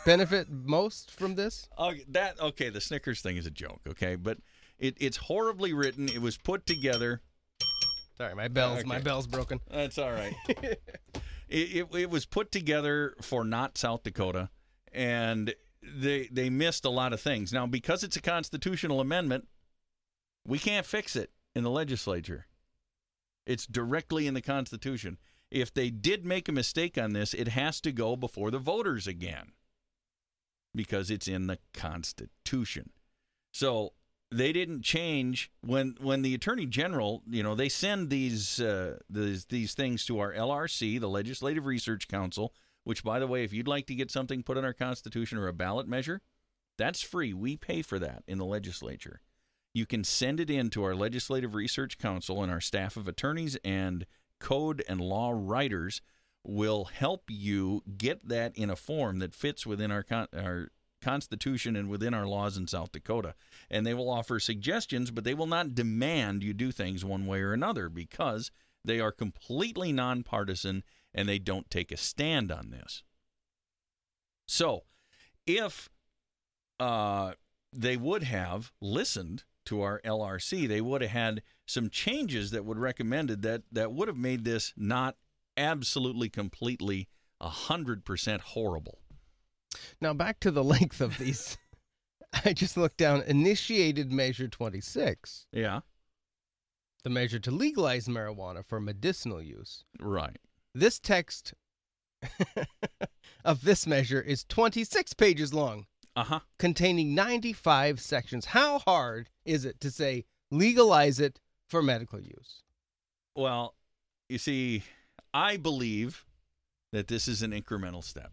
benefit most from this? Okay, that okay, the Snickers thing is a joke, okay? But it, it's horribly written. It was put together. Sorry, my bell's my bell's broken. That's all right. it, it, it was put together for not South Dakota, and they they missed a lot of things. Now, because it's a constitutional amendment, we can't fix it in the legislature. It's directly in the Constitution. If they did make a mistake on this, it has to go before the voters again because it's in the Constitution. So they didn't change when when the attorney general you know they send these uh, these these things to our LRC the Legislative Research Council which by the way if you'd like to get something put in our constitution or a ballot measure that's free. We pay for that in the legislature. You can send it in to our Legislative Research Council and our staff of attorneys and code and law writers will help you get that in a form that fits within our con- our constitution and within our laws in South Dakota and they will offer suggestions, but they will not demand you do things one way or another because they are completely nonpartisan and they don't take a stand on this. So, if uh, they would have listened to our LRC, they would have had some changes that would recommended that that would have made this not absolutely completely a hundred percent horrible. Now back to the length of these. I just looked down initiated measure 26, Yeah, the measure to legalize marijuana for medicinal use. right. This text of this measure is 26 pages long, Uh huh. containing 95 sections. How hard is it to say legalize it for medical use? Well, you see, I believe that this is an incremental step.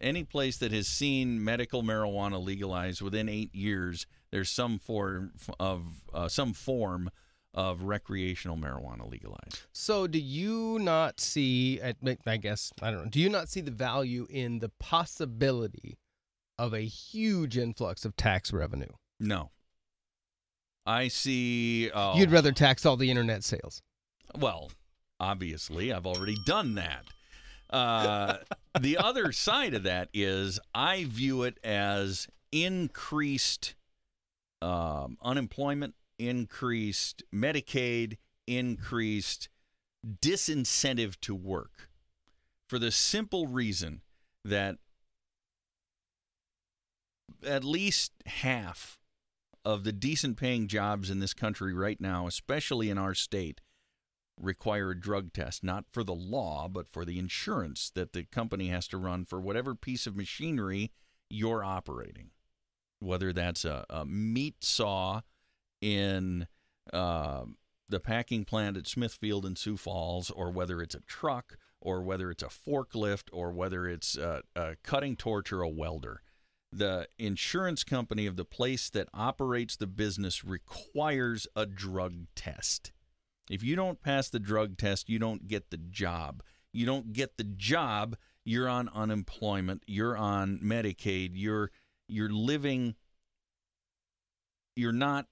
Any place that has seen medical marijuana legalized within eight years, there's some form of uh, some form of recreational marijuana legalized. So, do you not see? I I guess I don't know. Do you not see the value in the possibility of a huge influx of tax revenue? No, I see. Uh, You'd rather tax all the internet sales. Well, obviously, I've already done that. Uh, the other side of that is I view it as increased um, unemployment, increased Medicaid, increased disincentive to work for the simple reason that at least half of the decent paying jobs in this country right now, especially in our state, require a drug test, not for the law, but for the insurance that the company has to run for whatever piece of machinery you're operating. Whether that's a, a meat saw in uh, the packing plant at Smithfield in Sioux Falls, or whether it's a truck, or whether it's a forklift, or whether it's a, a cutting torch or a welder. The insurance company of the place that operates the business requires a drug test. If you don't pass the drug test, you don't get the job. You don't get the job, you're on unemployment, you're on Medicaid, you're you're living you're not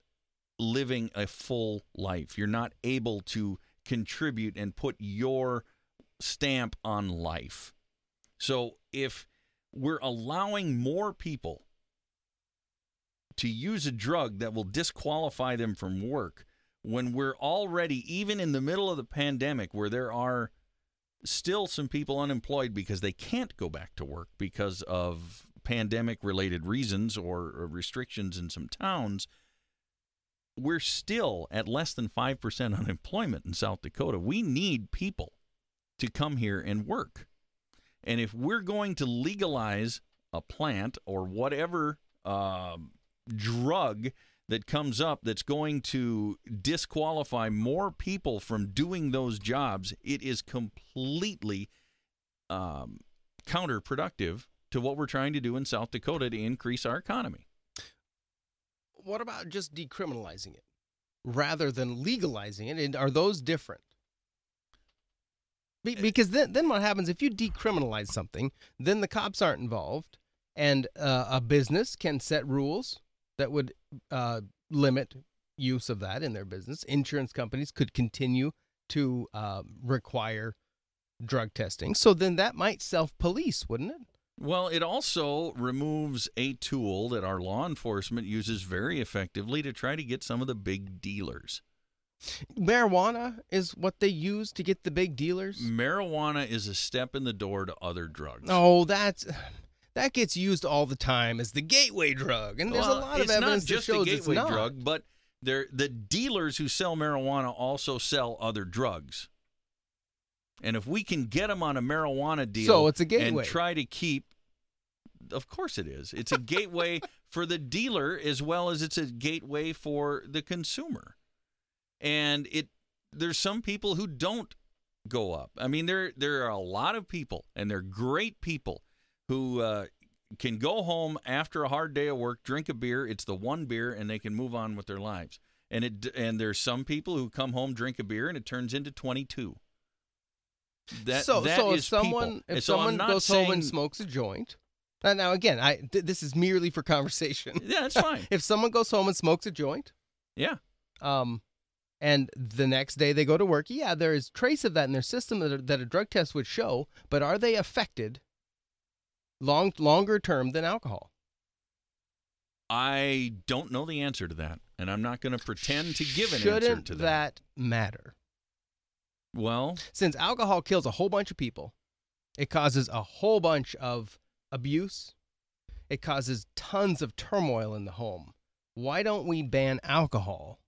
living a full life. You're not able to contribute and put your stamp on life. So if we're allowing more people to use a drug that will disqualify them from work when we're already even in the middle of the pandemic where there are still some people unemployed because they can't go back to work because of pandemic related reasons or, restrictions in some towns we're still at less than 5% unemployment in South Dakota. We need people to come here and work. And if we're going to legalize a plant or whatever uh, drug that comes up that's going to disqualify more people from doing those jobs, it is completely um, counterproductive to what we're trying to do in South Dakota to increase our economy what about just decriminalizing it rather than legalizing it? And are those different? Be- because then, then what happens if you decriminalize something, then the cops aren't involved, and uh, a business can set rules that would uh, limit use of that in their business. Insurance companies could continue to uh, require drug testing. So then that might self police, wouldn't it? Well, it also removes a tool that our law enforcement uses very effectively to try to get some of the big dealers. Marijuana is what they use to get the big dealers. Marijuana is a step in the door to other drugs. Oh, that's that gets used all the time as the gateway drug, and there's well, a lot of evidence that shows it's not. Just a gateway drug, but they're, the dealers who sell marijuana also sell other drugs. And if we can get them on a marijuana deal, so it's a gateway. and try to keep. Of course, it is. It's a gateway for the dealer as well as it's a gateway for the consumer. And it there's some people who don't go up. I mean, there there are a lot of people, and they're great people who uh, can go home after a hard day of work, drink a beer. It's the one beer, and they can move on with their lives. And it and there's some people who come home, drink a beer, and it turns into 22. That, so, that so if someone people. if so someone goes home and smokes a joint, now again, I th- this is merely for conversation. yeah, that's fine. if someone goes home and smokes a joint, yeah, um, and the next day they go to work, yeah, there is trace of that in their system that, that a drug test would show. But are they affected long longer term than alcohol? I don't know the answer to that, and I'm not going to pretend to give an Shouldn't answer to that. that matter? Well, Since alcohol kills a whole bunch of people, it causes a whole bunch of abuse. It causes tons of turmoil in the home. Why don't we ban alcohol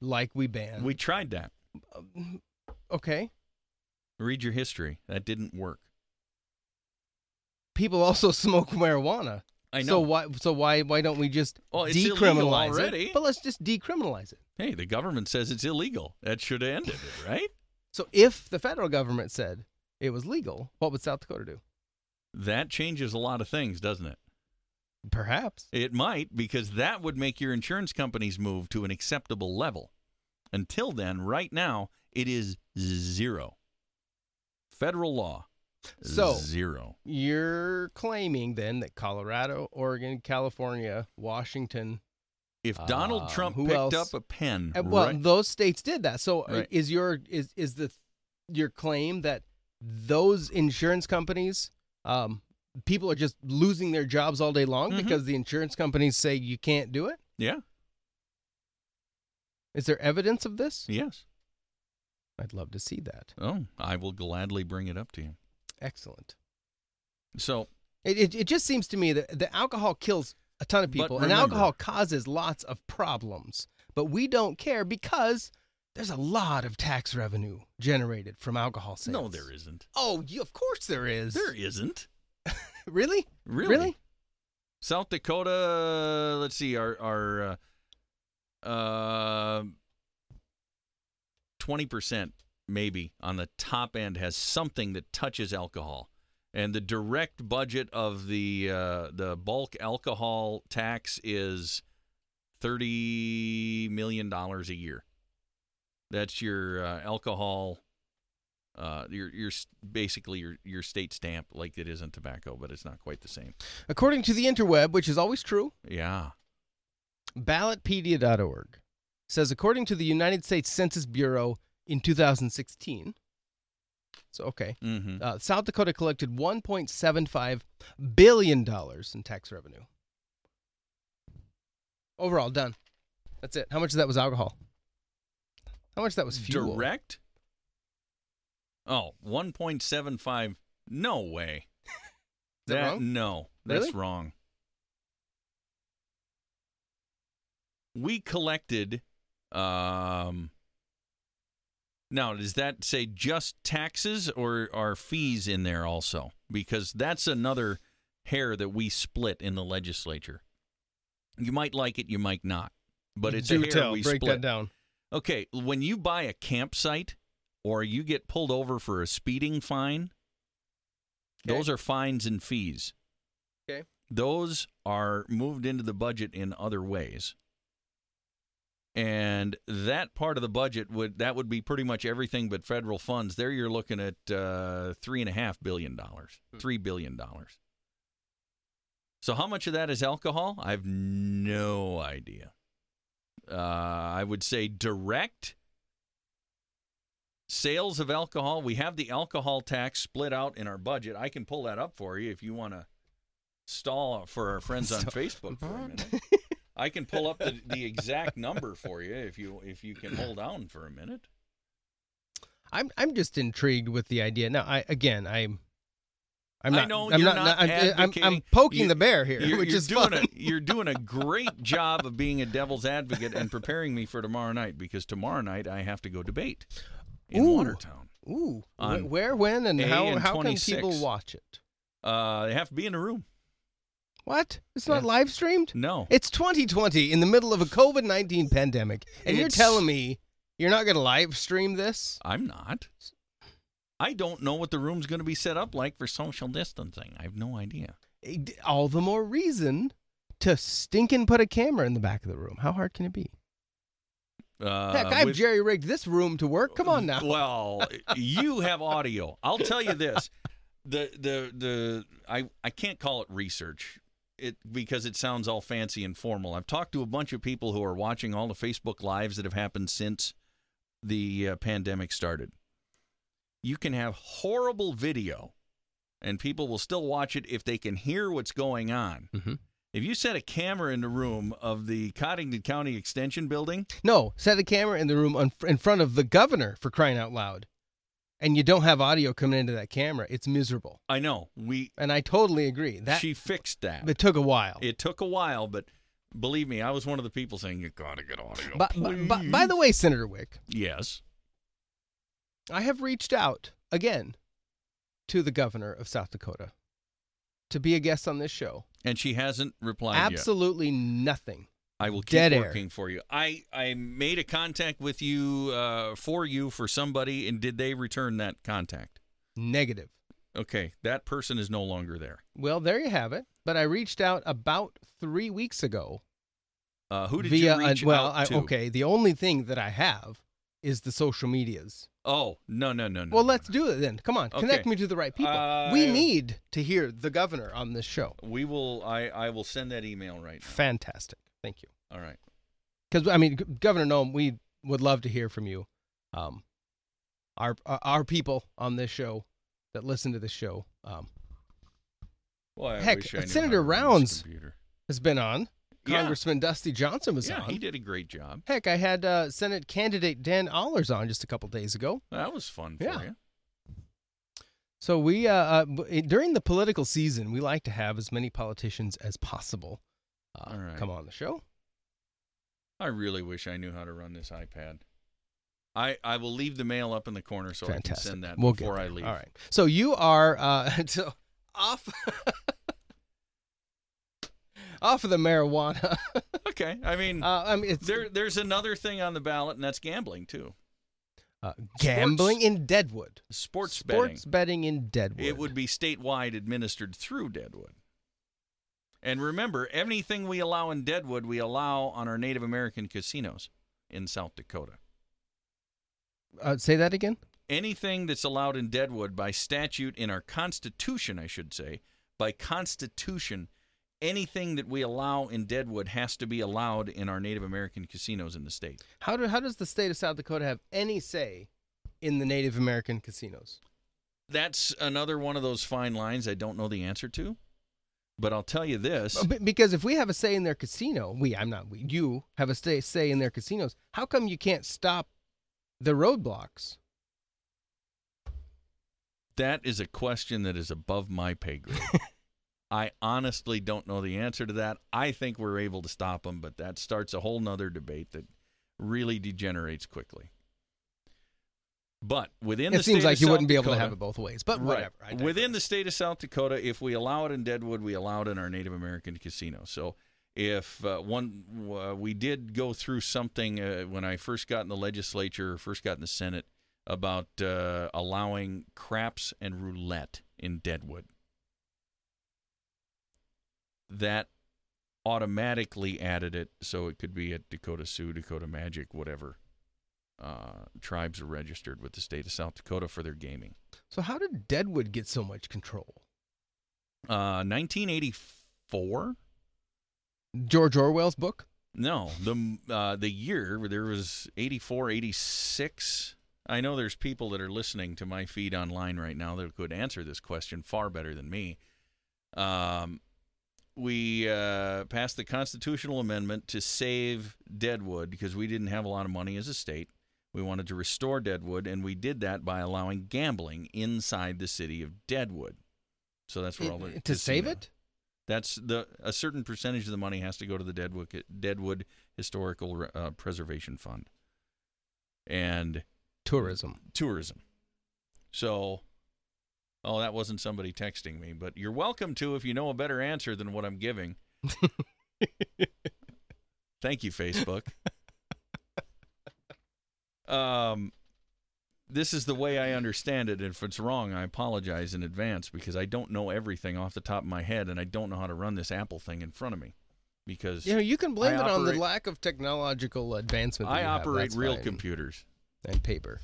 like we ban? we tried that. Okay. Read your history. That didn't work. People also smoke marijuana. I know. So why? So why? Why don't we just Well, decriminalize already. it? But let's just decriminalize it. hey, the government says it's illegal. That should have ended it, right? So if the federal government said it was legal, what would South Dakota do? That changes a lot of things, doesn't it? Perhaps. It might, because that would make your insurance companies move to an acceptable level. Until then, right now, it is zero. Federal law, So- zero. You're claiming then that Colorado, Oregon, California, Washington, If Donald Um, Trump who picked else? up a pen, uh, well, right, those states did that. So uh, Right. is your is is the your claim that those insurance companies, um, people are just losing their jobs all day long Mhm. because the insurance companies say you can't do it? yeah, Is there evidence of this? yes. I'd love to see that. Oh, I will gladly bring it up to you. Excellent. So, It, it, it just seems to me that the alcohol kills a ton of people, and alcohol causes lots of problems. But we don't care because There's a lot of tax revenue generated from alcohol sales. No, there isn't. Oh, y- of course there is. There isn't. really? Really? Really? South Dakota, let's see, our our uh, uh 20% maybe on the top end has something that touches alcohol. And the direct budget of the uh, the bulk alcohol tax is 30 million dollars a year. That's your uh, alcohol uh, your your basically your your state stamp like it is in tobacco, but it's not quite the same. According to the interweb, which is always true, Yeah. ballotpedia.org says according to the United States Census Bureau in 2016. So okay. Mm-hmm. Uh, South Dakota collected 1.75 billion dollars in tax revenue. Overall, done. That's it. How much of that was alcohol? How much of that was fuel? Direct? Oh, 1.75. No way. Is that wrong? No, that's Really? wrong. We collected. Um, now, does that say just taxes or are fees in there also? Because that's another hair that we split in the legislature. You might like it, you might not, but it's Do a hair tell. we Break split. that down. Okay, when you buy a campsite or you get pulled over for a speeding fine, Okay. those are fines and fees. Okay. Those are moved into the budget in other ways. And that part of the budget would that would be pretty much everything but federal funds. There you're looking at uh, three and a half billion dollars, Hmm. three billion dollars. So how much of that is alcohol? I have no idea. Uh, I would say direct sales of alcohol. We have the alcohol tax split out in our budget. I can pull that up for you if you want to stall for our friends on Facebook for a minute. I can pull up the, the exact number for you if you if you can hold on for a minute. I'm I'm just intrigued with the idea. Now, I again, I'm I'm I not. know I'm you're not. not I'm, I'm, I'm poking you- the bear here, You're, which you're is doing fun. A, you're doing a great job of being a devil's advocate and preparing me for tomorrow night because tomorrow night I have to go debate in Ooh. Watertown. Ooh, where, when, and A how? and how can people watch it? Uh, they have to be in the room. What? It's not Yeah. live streamed. No, It's 2020 in the middle of a COVID 19 pandemic, and you're telling me you're not going to live stream this? I'm not. I don't know what the room's going to be set up like for social distancing. I have no idea. All the more reason to stinking put a camera in the back of the room. How hard can it be? Uh, Heck, I've with- jerry rigged this room to work. Come on now. Well, you have audio. I'll tell you this: the the the I I can't call it research. It because it sounds all fancy and formal. I've talked to a bunch of people who are watching all the Facebook lives that have happened since the uh, pandemic started. You can have horrible video, and people will still watch it if they can hear what's going on. Mhm. If you set a camera in the room of the Codington County Extension Building, No, set a camera in the room on, in front of the governor for crying out loud. And you don't have audio coming into that camera. It's miserable. I know we And I totally agree. That she fixed that. it took a while. It took a while, but believe me, I was one of the people saying you gotta get audio. But, but by the way, Senator Wiik, yes, I have reached out again to the governor of South Dakota to be a guest on this show. and she hasn't replied yet. Absolutely nothing. I will keep Dead air. working for you. I I made a contact with you uh, for you for somebody, and did they return that contact? Negative. Okay, that person is no longer there. Well, there you have it. But I reached out about three weeks ago Uh, who did via you reach a, well, out I, to? okay. The only thing that I have is the social medias. Oh no no no no. Well, no, let's no. do it then. Come on, connect me to the right people. we need to hear the governor on this show. We will. I I will send that email right now. Fantastic. Thank you. All right. Because I mean, Governor Noem, we would love to hear from you. Um, our our our people on this show that listen to this show um, Well, I Heck, wish I knew Senator how to run this Rounds- has been on. Yeah. Congressman Dusty Johnson was Yeah, on. he did a great job. Heck, I had uh, Senate candidate Dan Ahlers on just a couple days ago. That was fun for Yeah. you. So we uh, uh during the political season, we like to have as many politicians as possible uh, right. come on the show. I really wish I knew how to run this iPad. I, I will leave the mail up in the corner so I can send that We'll before I leave. All right. So you are uh, so off off of the marijuana. Okay. I mean, Uh, I mean, it's there there's another thing on the ballot, and that's gambling too. uh, gambling in Deadwood. Sports, betting. Sports betting in Deadwood. It would be statewide administered through Deadwood. And remember, anything we allow in Deadwood, we allow on our Native American casinos in South Dakota. Uh, say that again. Anything that's allowed in Deadwood by statute in our Constitution, I should say, by Constitution, anything that we allow in Deadwood has to be allowed in our Native American casinos in the state. How do how does the state of South Dakota have any say in the Native American casinos? That's another one of those fine lines I don't know the answer to. But I'll tell you this. Because if we have a say in their casino, we I'm not we you have a say say in their casinos. How come you can't stop the roadblocks? That is a question that is above my pay grade. I honestly don't know the answer to that. I think we're able to stop them, but that starts a whole nother debate that really degenerates quickly. But within It the seems state like of you South wouldn't be able to Dakota- have it both ways. But whatever. Within the state of South Dakota, if we allow it in Deadwood, we allow it in our Native American casino. So if uh, one, uh, we did go through something uh, when I first got in the legislature, first got in the Senate, about uh, allowing craps and roulette in Deadwood. That automatically added it so it could be at Dakota Sioux, Dakota Magic, whatever. Uh, tribes are registered with the state of South Dakota for their gaming. So how did Deadwood get so much control? Uh, 1984. George Orwell's book? No, the uh, the year there was 84, 86. I know there's people that are listening to my feed online right now that could answer this question far better than me. Um, we uh, passed the constitutional amendment to save Deadwood because we didn't have a lot of money as a state. We wanted to restore Deadwood, and we did that by allowing gambling inside the city of Deadwood. So that's where all the to save it? That's the a certain percentage of the money has to go to the Deadwood Deadwood Historical uh, Preservation Fund and Tourism. tourism. So, oh, that wasn't somebody texting me, but you're welcome to if you know a better answer than what I'm giving. Thank you, Facebook. Um, this is the way I understand it. If it's wrong, I apologize in advance because I don't know everything off the top of my head, and I don't know how to run this Apple thing in front of me. Because You know, you can blame I it on the lack of technological advancement. I operate real fine. computers and paper.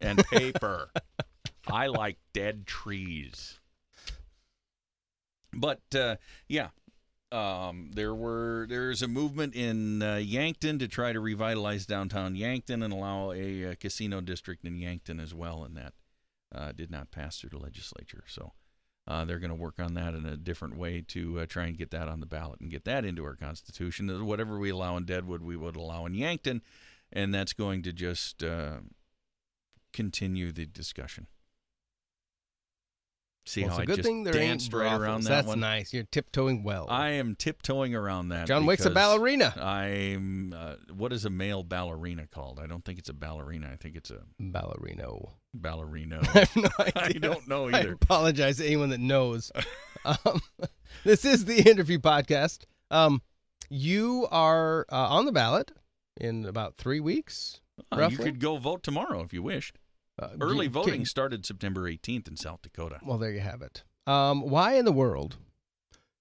and paper. I like dead trees. But uh, yeah, um, there were there's a movement in uh, Yankton to try to revitalize downtown Yankton and allow a, uh casino district in Yankton as well, and that uh, did not pass through the legislature. So uh, they're going to work on that in a different way to uh, try and get that on the ballot and get that into our constitution. Whatever we allow in Deadwood, we would allow in Yankton, and that's going to just uh, continue the discussion. See well, how it's a I good just thing there ain't danced right brothels. around that That's one? nice. You're tiptoeing well. I am tiptoeing around that. John Wiik's a ballerina. I'm. Uh, what is a male ballerina called? I don't think it's a ballerina. I think it's a Ballerino. ballerino. I have no idea. I don't know I either. apologize to anyone that knows. um, this is the interview podcast. Um, you are uh, on the ballot in about three weeks. Uh, you could go vote tomorrow if you wished. Uh, Early voting can- started September 18th in South Dakota. Well, there you have it. Um, why in the world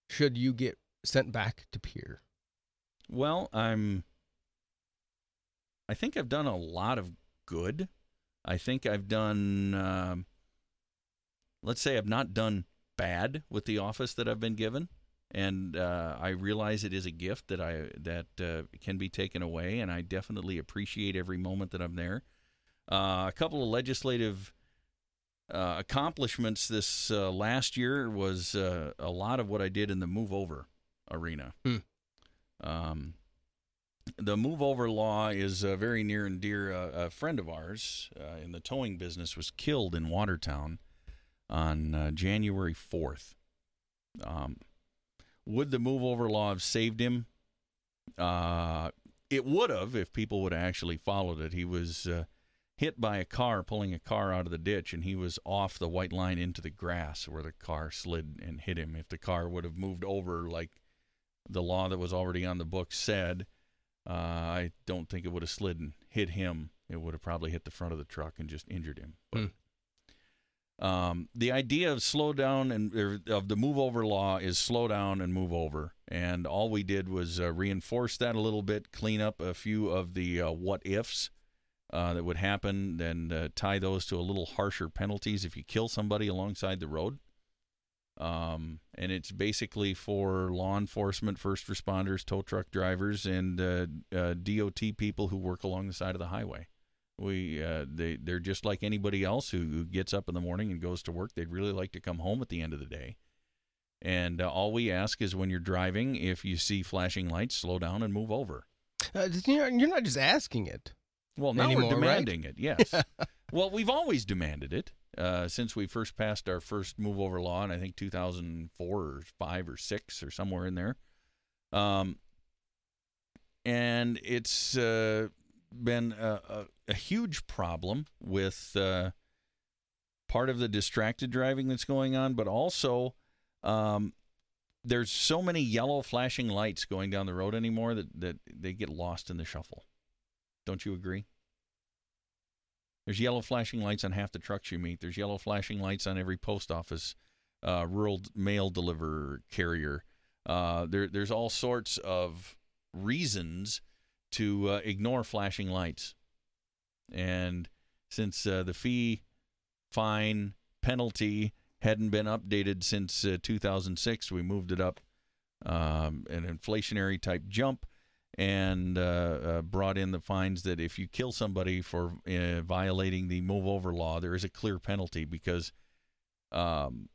should you get sent back to Pierre? Well, I'm. I think I've done a lot of good. I think I've done. Um, let's say I've not done bad with the office that I've been given, and uh, I realize it is a gift that I that uh, can be taken away, and I definitely appreciate every moment that I'm there. Uh, a couple of legislative uh, accomplishments this uh, last year was uh, a lot of what I did in the move over arena. Hmm. Um, the move over law is uh, very near and dear. Uh, a friend of ours uh, in the towing business was killed in Watertown on uh, January 4th. Um, would the move over law have saved him? Uh, it would have if people would have actually followed it. He was uh, hit by a car pulling a car out of the ditch, and he was off the white line into the grass where the car slid and hit him. If the car would have moved over like the law that was already on the book said, uh, I don't think it would have slid and hit him. It would have probably hit the front of the truck and just injured him. But, um, the idea of slow down and er, of the move over law is slow down and move over, and all we did was uh, reinforce that a little bit, clean up a few of the uh, what ifs uh, that would happen, and uh, tie those to a little harsher penalties if you kill somebody alongside the road. Um, and it's basically for law enforcement, first responders, tow truck drivers, and uh, uh, DOT people who work along the side of the highway. We uh, they they're just like anybody else who, who gets up in the morning and goes to work. They'd really like to come home at the end of the day. And uh, all we ask is when you're driving, if you see flashing lights, slow down and move over. You're not just asking it. Well, now Anymore, we're right? demanding it. Yes. well, we've always demanded it uh, since we first passed our first move over law in I think 2004 or five or six or somewhere in there. Um, and it's uh, been a, a, a huge problem with uh, part of the distracted driving that's going on, but also um, there's so many yellow flashing lights going down the road anymore that, that they get lost in the shuffle. Don't you agree? There's yellow flashing lights on half the trucks you meet. There's yellow flashing lights on every post office, uh, rural mail deliver carrier. Uh, there, there's all sorts of reasons to uh, ignore flashing lights. And since uh, the fee, fine, penalty hadn't been updated since uh, 2006, we moved it up um, an inflationary type jump and uh, uh, brought in the fines that if you kill somebody for uh, violating the move over law, there is a clear penalty because um,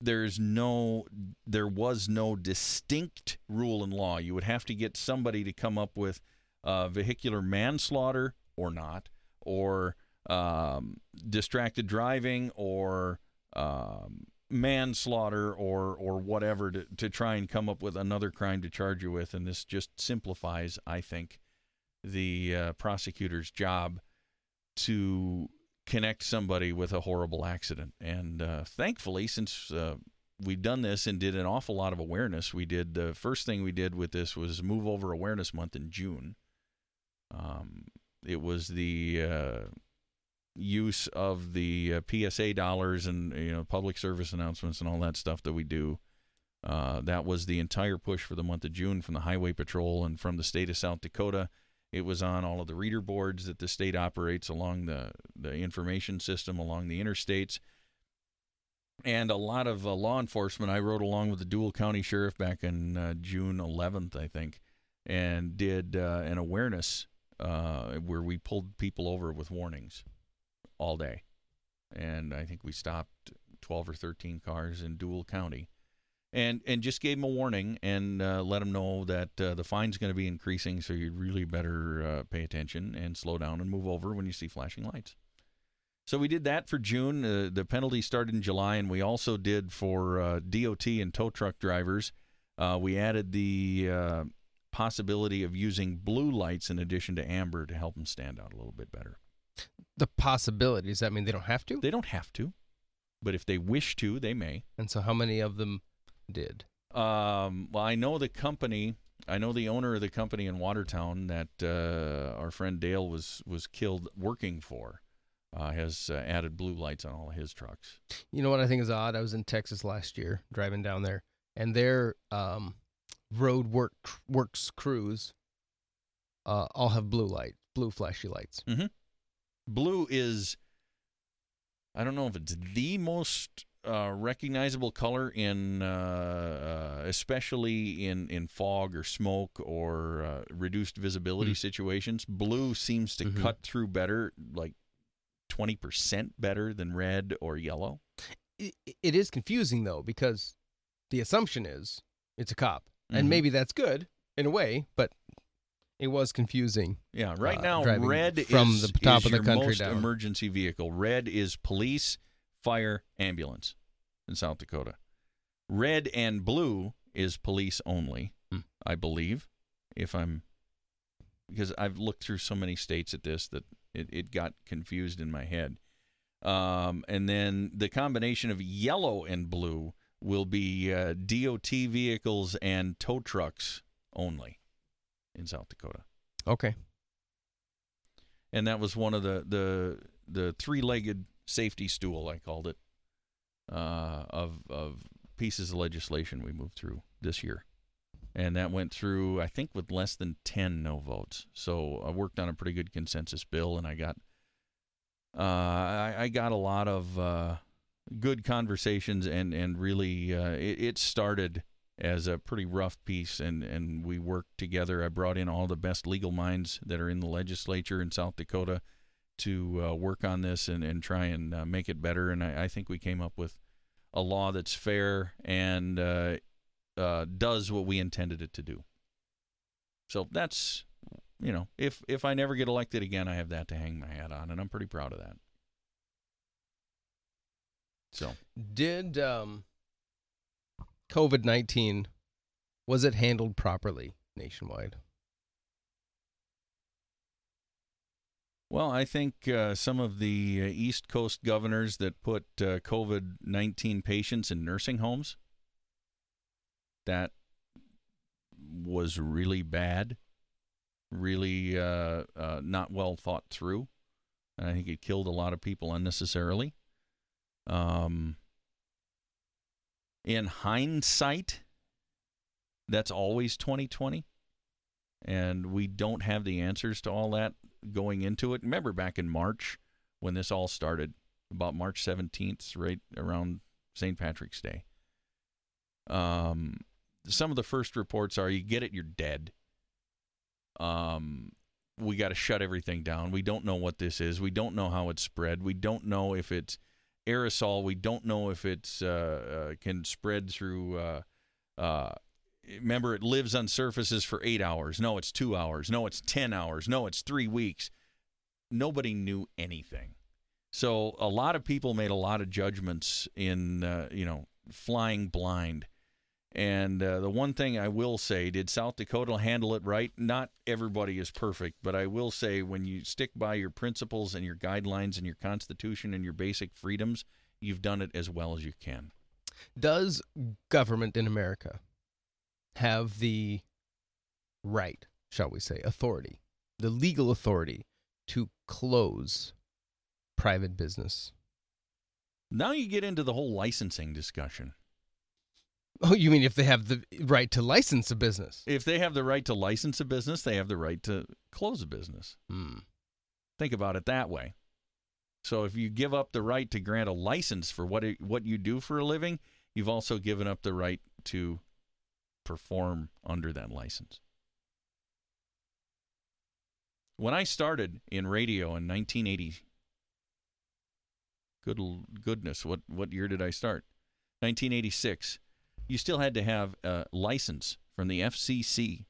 there's no, there was no distinct rule in law. You would have to get somebody to come up with uh, vehicular manslaughter or not, or um, distracted driving, or um, manslaughter or or whatever to, to try and come up with another crime to charge you with and this just simplifies i think the uh, prosecutor's job to connect somebody with a horrible accident. And uh, thankfully since uh, we've done this and did an awful lot of awareness we did the first thing we did with this was move over awareness month in june. Um, it was the uh, use of the uh, PSA dollars and you know public service announcements and all that stuff that we do. Uh, that was the entire push for the month of June from the Highway Patrol and from the state of South Dakota. It was on all of the reader boards that the state operates along the the information system along the interstates. And a lot of uh, law enforcement. I rode along with the Deuel County Sheriff back in uh, June 11th, I think, and did uh, an awareness uh, where we pulled people over with warnings all day. And I think we stopped 12 or 13 cars in Deuel County. And, and just gave them a warning and uh, let them know that uh, the fine's going to be increasing, so you really better uh, pay attention and slow down and move over when you see flashing lights. So we did that for June. Uh, the penalty started in July, and we also did for uh, DOT and tow truck drivers. Uh, we added the possibility of using blue lights in addition to amber to help them stand out a little bit better. The possibility does that mean they don't have to? They don't have to, but if they wish to, they may. And so, how many of them did? Um, well, I know the company. I know the owner of the company in Watertown that uh, our friend Dale was was killed working for. Uh, has uh, added blue lights on all of his trucks. You know what I think is odd? I was in Texas last year, driving down there, and their um, road work works crews uh, all have blue light, blue flashy lights. Blue is, I don't know if it's the most uh, recognizable color in, uh, uh, especially in, in fog or smoke or uh, reduced visibility Hmm. situations. Blue seems to Mhm. cut through better, like 20% better than red or yellow. It, it is confusing though because the assumption is it's a cop, and Mhm. maybe that's good in a way, but it was confusing. Yeah, right uh, now red from is, the top is of the country most down. emergency vehicle. Red is police, fire, ambulance in South Dakota. Red and blue is police only, Hmm. I believe, if I'm because I've looked through so many states at this that It it got confused in my head. Um, and then the combination of yellow and blue will be uh, DOT vehicles and tow trucks only in South Dakota. Okay. And that was one of the the the three-legged safety stool I called it uh, of of pieces of legislation we moved through this year. And that went through, I think, with less than 10 no votes. So I worked on a pretty good consensus bill, and I got uh, I, I got a lot of uh, good conversations, and and really uh, it, it started as a pretty rough piece, and and we worked together. I brought in all the best legal minds that are in the legislature in South Dakota to uh, work on this and and try and uh, make it better. And I, I think we came up with a law that's fair and uh, uh, does what we intended it to do. So that's you know, if if I never get elected again, I have that to hang my hat on, and I'm pretty proud of that. So Did um, COVID nineteen was it handled properly nationwide? Well, I think uh, some of the uh, East Coast governors that put uh, COVID 19 patients in nursing homes, that was really bad, really uh, uh, not well thought through. And I think it killed a lot of people unnecessarily. Um, in hindsight, that's always 2020. And we don't have the answers to all that going into it. Remember back in March when this all started, about March 17th, right around St. Patrick's Day. Um, some of the first reports are you get it, you're dead. Um, we got to shut everything down. We don't know what this is. We don't know how it's spread. We don't know if it's aerosol. We don't know if it's uh, uh, can spread through. Uh, uh, remember, it lives on surfaces for eight hours. No, it's two hours. No, it's ten hours. No, it's three weeks. Nobody knew anything. So a lot of people made a lot of judgments in you know flying blind. And uh, the one thing I will say, did South Dakota handle it right? Not everybody is perfect, but I will say when you stick by your principles and your guidelines and your constitution and your basic freedoms, you've done it as well as you can. Does government in America have the right, shall we say, authority, the legal authority to close private business? Now you get into the whole licensing discussion. Oh, you mean if they have the right to license a business? If they have the right to license a business, they have the right to close a business. Hmm. Think about it that way. So if you give up the right to grant a license for what it, what you do for a living, you've also given up the right to perform under that license. When I started in radio in 1980, good goodness, what what year did I start? 1986. You still had to have a license from the FCC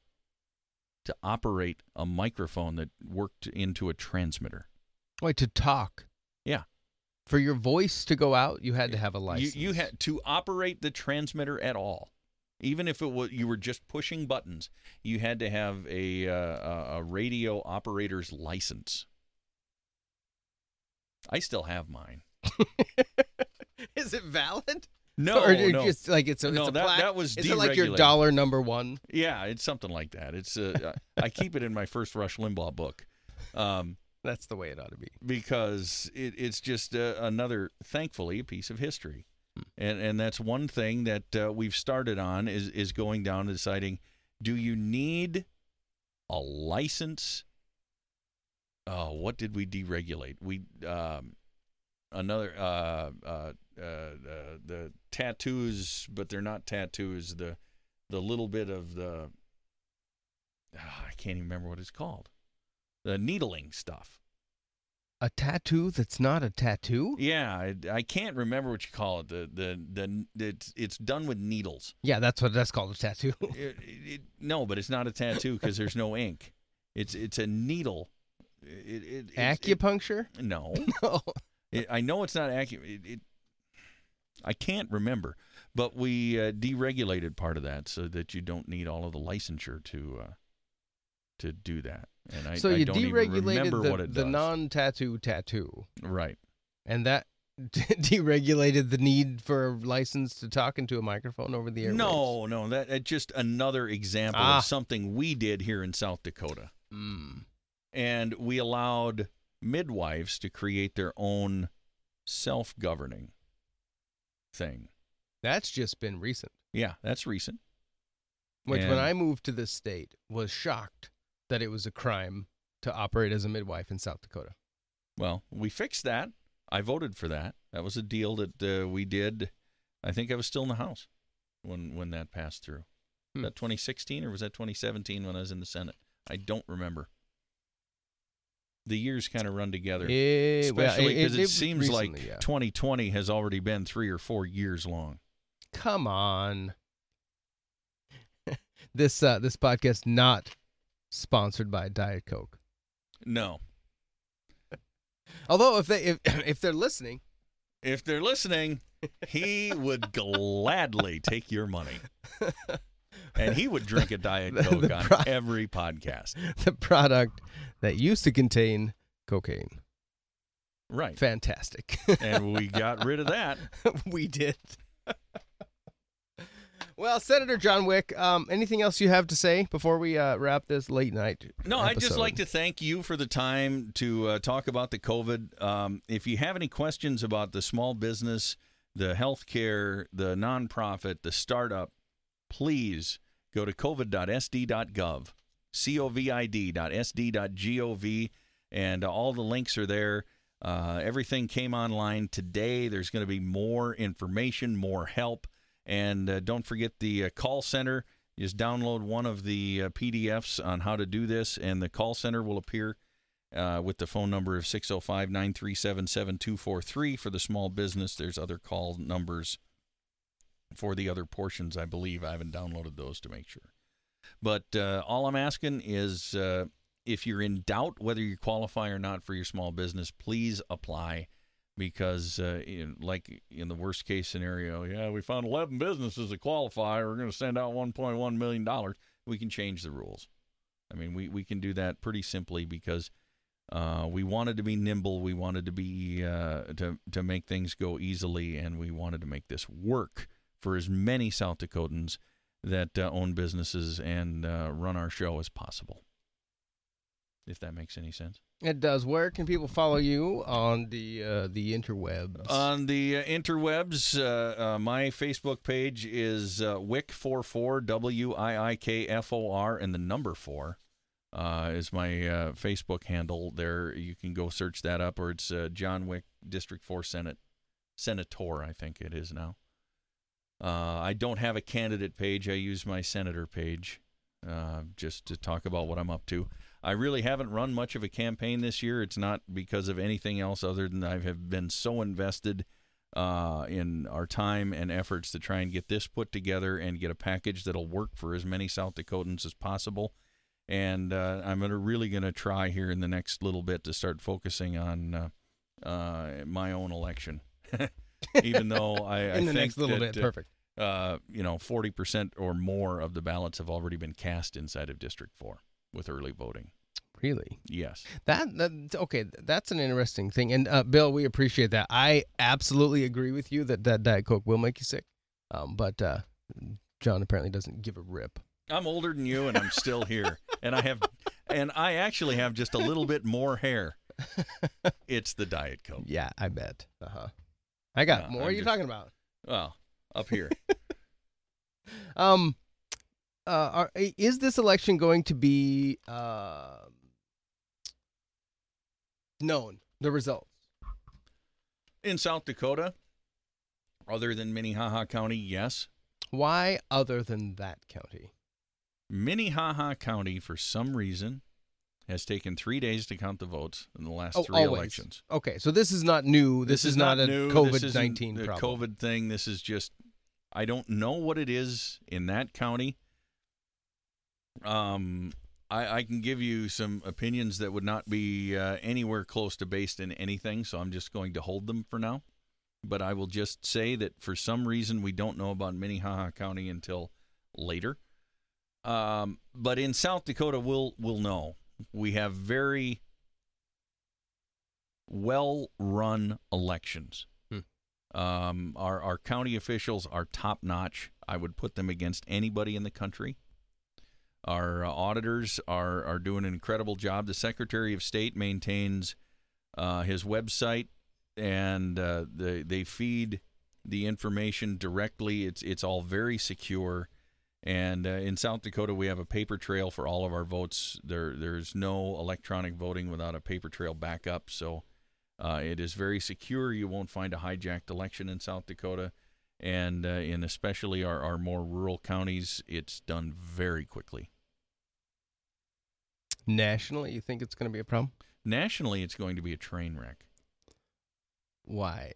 to operate a microphone that worked into a transmitter. Wait, to talk. Yeah. For your voice to go out, you had to have a license. You, you had to operate the transmitter at all, even if it was you were just pushing buttons. You had to have a uh, a radio operator's license. I still have mine. Is it valid? No, or no. just like it's a, No, it's a that- plaque? that was Is it like your dollar number one? Yeah, it's something like that. It's uh, I keep it in my first Rush Limbaugh book. Um, That's the way it ought to be. because it, it's just uh, another, thankfully, a piece of history, and and that's one thing that uh, we've started on is is going down to deciding, do you need a license? Oh, what did we deregulate? We um, another uh, uh, uh, uh, the tattoos, but they're not tattoos. The the little bit of the ah, I can't even remember what it's called. The needling stuff. A tattoo that's not a tattoo? Yeah, I, I can't remember what you call it. The the the it's it's done with needles. Yeah, that's what that's called a tattoo. It, it, no, but it's not a tattoo because there's no ink. It's it's a needle. It, it, it- Acupuncture? no, No. It, I know it's not. It, it, I can't remember, but we uh, deregulated part of that so that you don't need all of the licensure to uh, to do that. And I, so I you don't even deregulated the, the non-tattoo tattoo, right. and that deregulated the need for a license to talk into a microphone over the air. No, no, that uh, just another example Ah. of something we did here in South Dakota. Mm. And we allowed midwives to create their own self-governing thing. That's just been recent. Yeah, that's recent. Which, when I moved to this state, was shocked that it was a crime to operate as a midwife in South Dakota. Well, we fixed that. I voted for that. That was a deal that uh, we did. I think I was still in the House when when that passed through. Hmm. Was that 2016 or was that 2017 when I was in the Senate? I don't remember. The years kind of run together, well, especially because it, was seems like yeah. 2020 has already been three or four years long. Come on. this uh, this podcast not sponsored by Diet Coke. No, Although if they if, if they're listening, if they're listening, he would gladly take your money, and he would drink a Diet Coke the on pro- every podcast. the product that used to contain cocaine. Right. Fantastic. and we got rid of that. we did. well, Senator John Wiik, um, anything else you have to say before we uh, wrap this late night? No, I'd just like to thank you for the time to uh, talk about the COVID. Um, if you have any questions about the small business, the healthcare, the nonprofit, the startup, please go to covid.sd.gov, covid.sd.gov, and all the links are there. Uh, everything came online today. There's going to be more information, more help. And uh, don't forget the uh, call center. Just download one of the uh, PDFs on how to do this, and the call center will appear uh, with the phone number of 605 937 7243 for the small business. There's other call numbers for the other portions, I believe. I haven't downloaded those to make sure. But uh, all I'm asking is uh, if you're in doubt whether you qualify or not for your small business, please apply because, uh, like in the worst case scenario, yeah, we found 11 businesses that qualify. We're going to send out 1.1 million dollars. We can change the rules. I mean, we we can do that pretty simply because uh, we wanted to be nimble. We wanted to be uh, to to make things go easily, and we wanted to make this work for as many South Dakotans that uh, own businesses and uh, run our show as possible. If that makes any sense. It does. Where can people follow you on the uh, the interwebs? On the uh, interwebs, uh, uh, my Facebook page is uh, Wick44, W I I K F O R, and the number four uh, is my uh, Facebook handle. There, you can go search that up, or it's uh, John Wiik, District 4 Senate, Senator, I think it is now. Uh, I don't have a candidate page. I use my senator page uh, just to talk about what I'm up to. I really haven't run much of a campaign this year. It's not because of anything else other than I have been so invested uh, in our time and efforts to try and get this put together and get a package that'll work for as many South Dakotans as possible. And uh, I'm gonna, really going to try here in the next little bit to start focusing on uh, uh, my own election. Even though I, I in the think next little that, bit, uh, perfect. uh, you know, 40% or more of the ballots have already been cast inside of District 4 with early voting. Really, Yes. that, that okay. That's an interesting thing. And uh, Bill, we appreciate that. I absolutely agree with you that that Diet Coke will make you sick. Um, but uh, John apparently doesn't give a rip. I'm older than you and I'm still here. and I have and I actually have just a little bit more hair. It's the Diet Coke. Yeah, I bet. Uh huh. I got Yeah, more. I'm are you just- talking about? Well, up here. Um, uh, are, is this election going to be uh, known? The results. In South Dakota, other than Minnehaha County, yes. Why, other than that county? Minnehaha County, for some reason, has taken three days to count the votes in the last Oh, three always. elections. Okay, so this is not new. This, is, not, a new. This COVID nineteen a problem. COVID thing. This is just I don't know what it is in that county. Um, I, I can give you some opinions that would not be uh, anywhere close to based in anything, so I'm just going to hold them for now. But I will just say that for some reason we don't know about Minnehaha County until later. Um, but in South Dakota, we'll we'll know. We have very well run elections. Hmm. Um, our our county officials are top notch. I would put them against anybody in the country. Our uh, auditors are are doing an incredible job. The Secretary of State maintains uh, his website, and uh, they they feed the information directly. It's it's all very secure. And uh, in South Dakota, we have a paper trail for all of our votes. There, there's no electronic voting without a paper trail backup. So uh, it is very secure. You won't find a hijacked election in South Dakota, and uh, in especially our, our more rural counties, it's done very quickly. Nationally, you think it's going to be a problem? Nationally, it's going to be a train wreck. Why?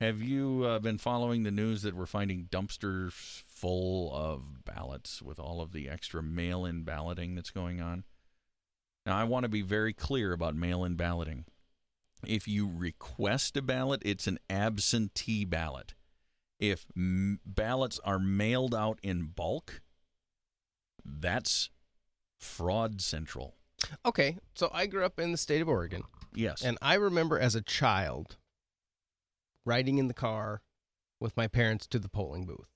Have you uh, been following the news that we're finding dumpsters full of ballots with all of the extra mail in balloting that's going on? Now, I want to be very clear about mail in balloting. If you request a ballot, it's an absentee ballot. If m- ballots are mailed out in bulk, that's fraud central. Okay, so I grew up in the state of Oregon, Yes. and I remember as a child riding in the car with my parents to the polling booth.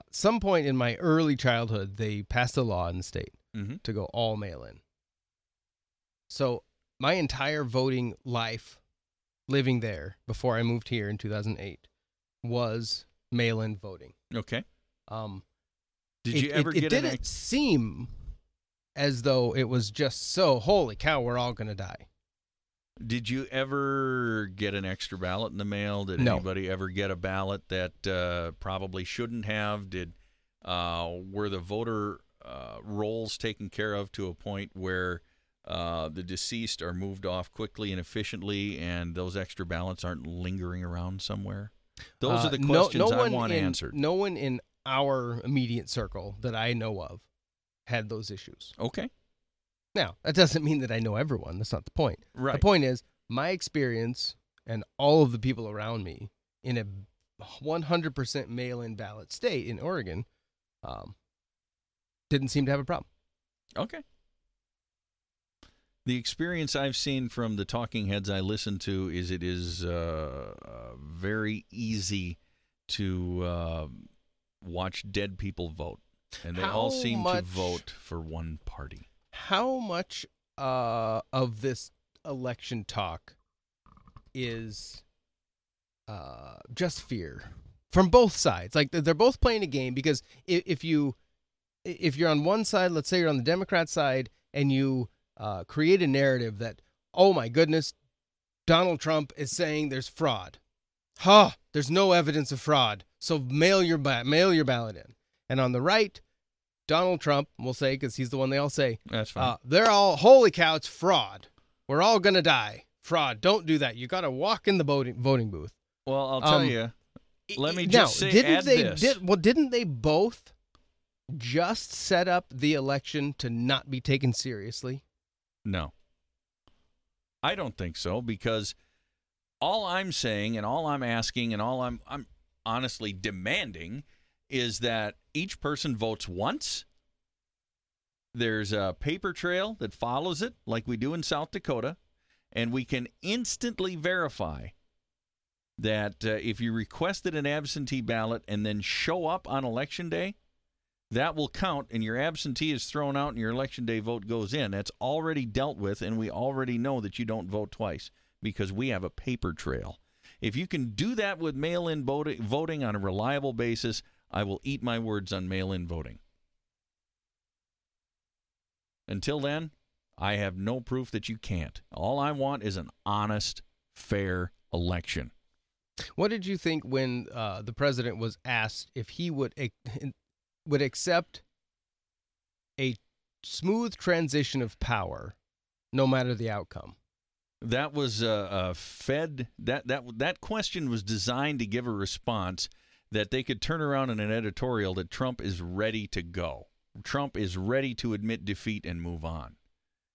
At some point in my early childhood, they passed a law in the state Mhm. to go all mail in. So my entire voting life living there before I moved here in 2008 was mail in voting. Okay. Um, Did it, you ever it, it didn't ex- seem as though it was just so holy cow we're all going to die Did you ever get an extra ballot in the mail? Did No. anybody ever get a ballot that uh, probably shouldn't have? Did uh, were the voter uh, rolls taken care of to a point where uh, the deceased are moved off quickly and efficiently, and those extra ballots aren't lingering around somewhere? Those Uh, are the questions no I want in, answered. no one in our immediate circle that i know of had those issues Okay, now that doesn't mean that i know everyone that's not the point right. the point is my experience and all of the people around me in a 100% mail-in ballot state in oregon um, didn't seem to have a problem Okay. The experience I've seen from the talking heads I listen to is it is uh, uh, very easy to uh, watch dead people vote, and they all How seem to vote for one party. How much uh, of this election talk is uh, just fear from both sides? Like they're both playing a game because if, you if you're on one side, let's say you're on the Democrat side, and you uh, create a narrative that oh my goodness, Donald Trump is saying there's fraud. Ha! There's no evidence of fraud, so mail your ba- mail your ballot in. And on the right, Donald Trump, we'll say because he's the one they all say, That's fine. uh, they're all holy cow, it's fraud. We're all gonna die. Fraud. Don't do that. You got to walk in the voting voting booth. well, I'll tell um, you. Let me now, just say, didn't they this. did well? Didn't they both just set up the election to not be taken seriously? No. I don't think so because all I'm saying and all I'm asking and all I'm I'm honestly demanding is that each person votes once. There's a paper trail that follows it like we do in South Dakota and we can instantly verify that uh, if you requested an absentee ballot and then show up on election day, that will count and your absentee is thrown out and your election day vote goes in. That's already dealt with, and we already know that you don't vote twice because we have a paper trail. If you can do that with mail in voting on a reliable basis, I will eat my words on mail in voting. Until then, I have no proof that you can't. All I want is an honest, fair election. What did you think when uh, the president was asked if he would ac- would accept a smooth transition of power, no matter the outcome? That was a, a Fed. That that that question was designed to give a response that they could turn around in an editorial that Trump is ready to go. Trump is ready to admit defeat and move on.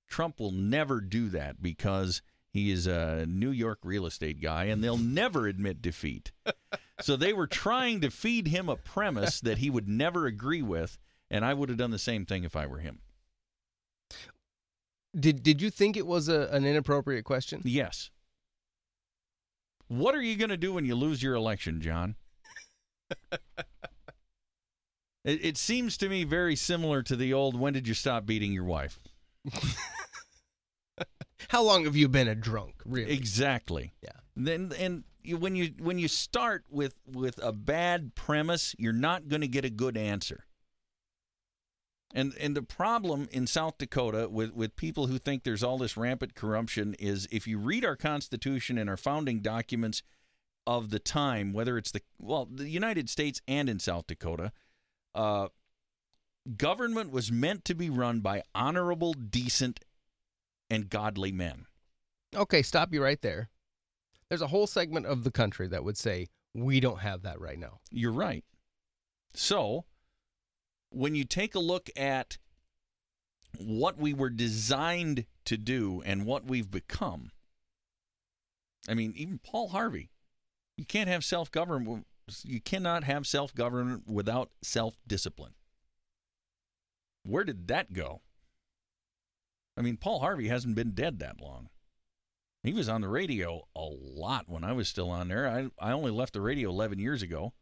Trump will never do that because he is a New York real estate guy and they'll never admit defeat. so they were trying to feed him a premise that he would never agree with and I would have done the same thing if I were him. Did Did you think it was a, an inappropriate question? Yes. What are you going to do when you lose your election, John? It, it seems to me very similar to the old "When did you stop beating your wife?" How long have you been a drunk? Really? Exactly. Yeah. Then and you, when you when you start with with a bad premise, you're not going to get a good answer. And and the problem in South Dakota with with people who think there's all this rampant corruption is if you read our constitution and our founding documents of the time, whether it's the well the United States and in South Dakota, uh, government was meant to be run by honorable, decent, and godly men. Okay, stop you right there. There's a whole segment of the country that would say we don't have that right now. You're right. So, when you take a look at what we were designed to do and what we've become, I mean, even Paul Harvey, you can't have self government. You cannot have self government without self discipline. Where did that go? I mean, Paul Harvey hasn't been dead that long. He was on the radio a lot when I was still on there. I, I only left the radio 11 years ago.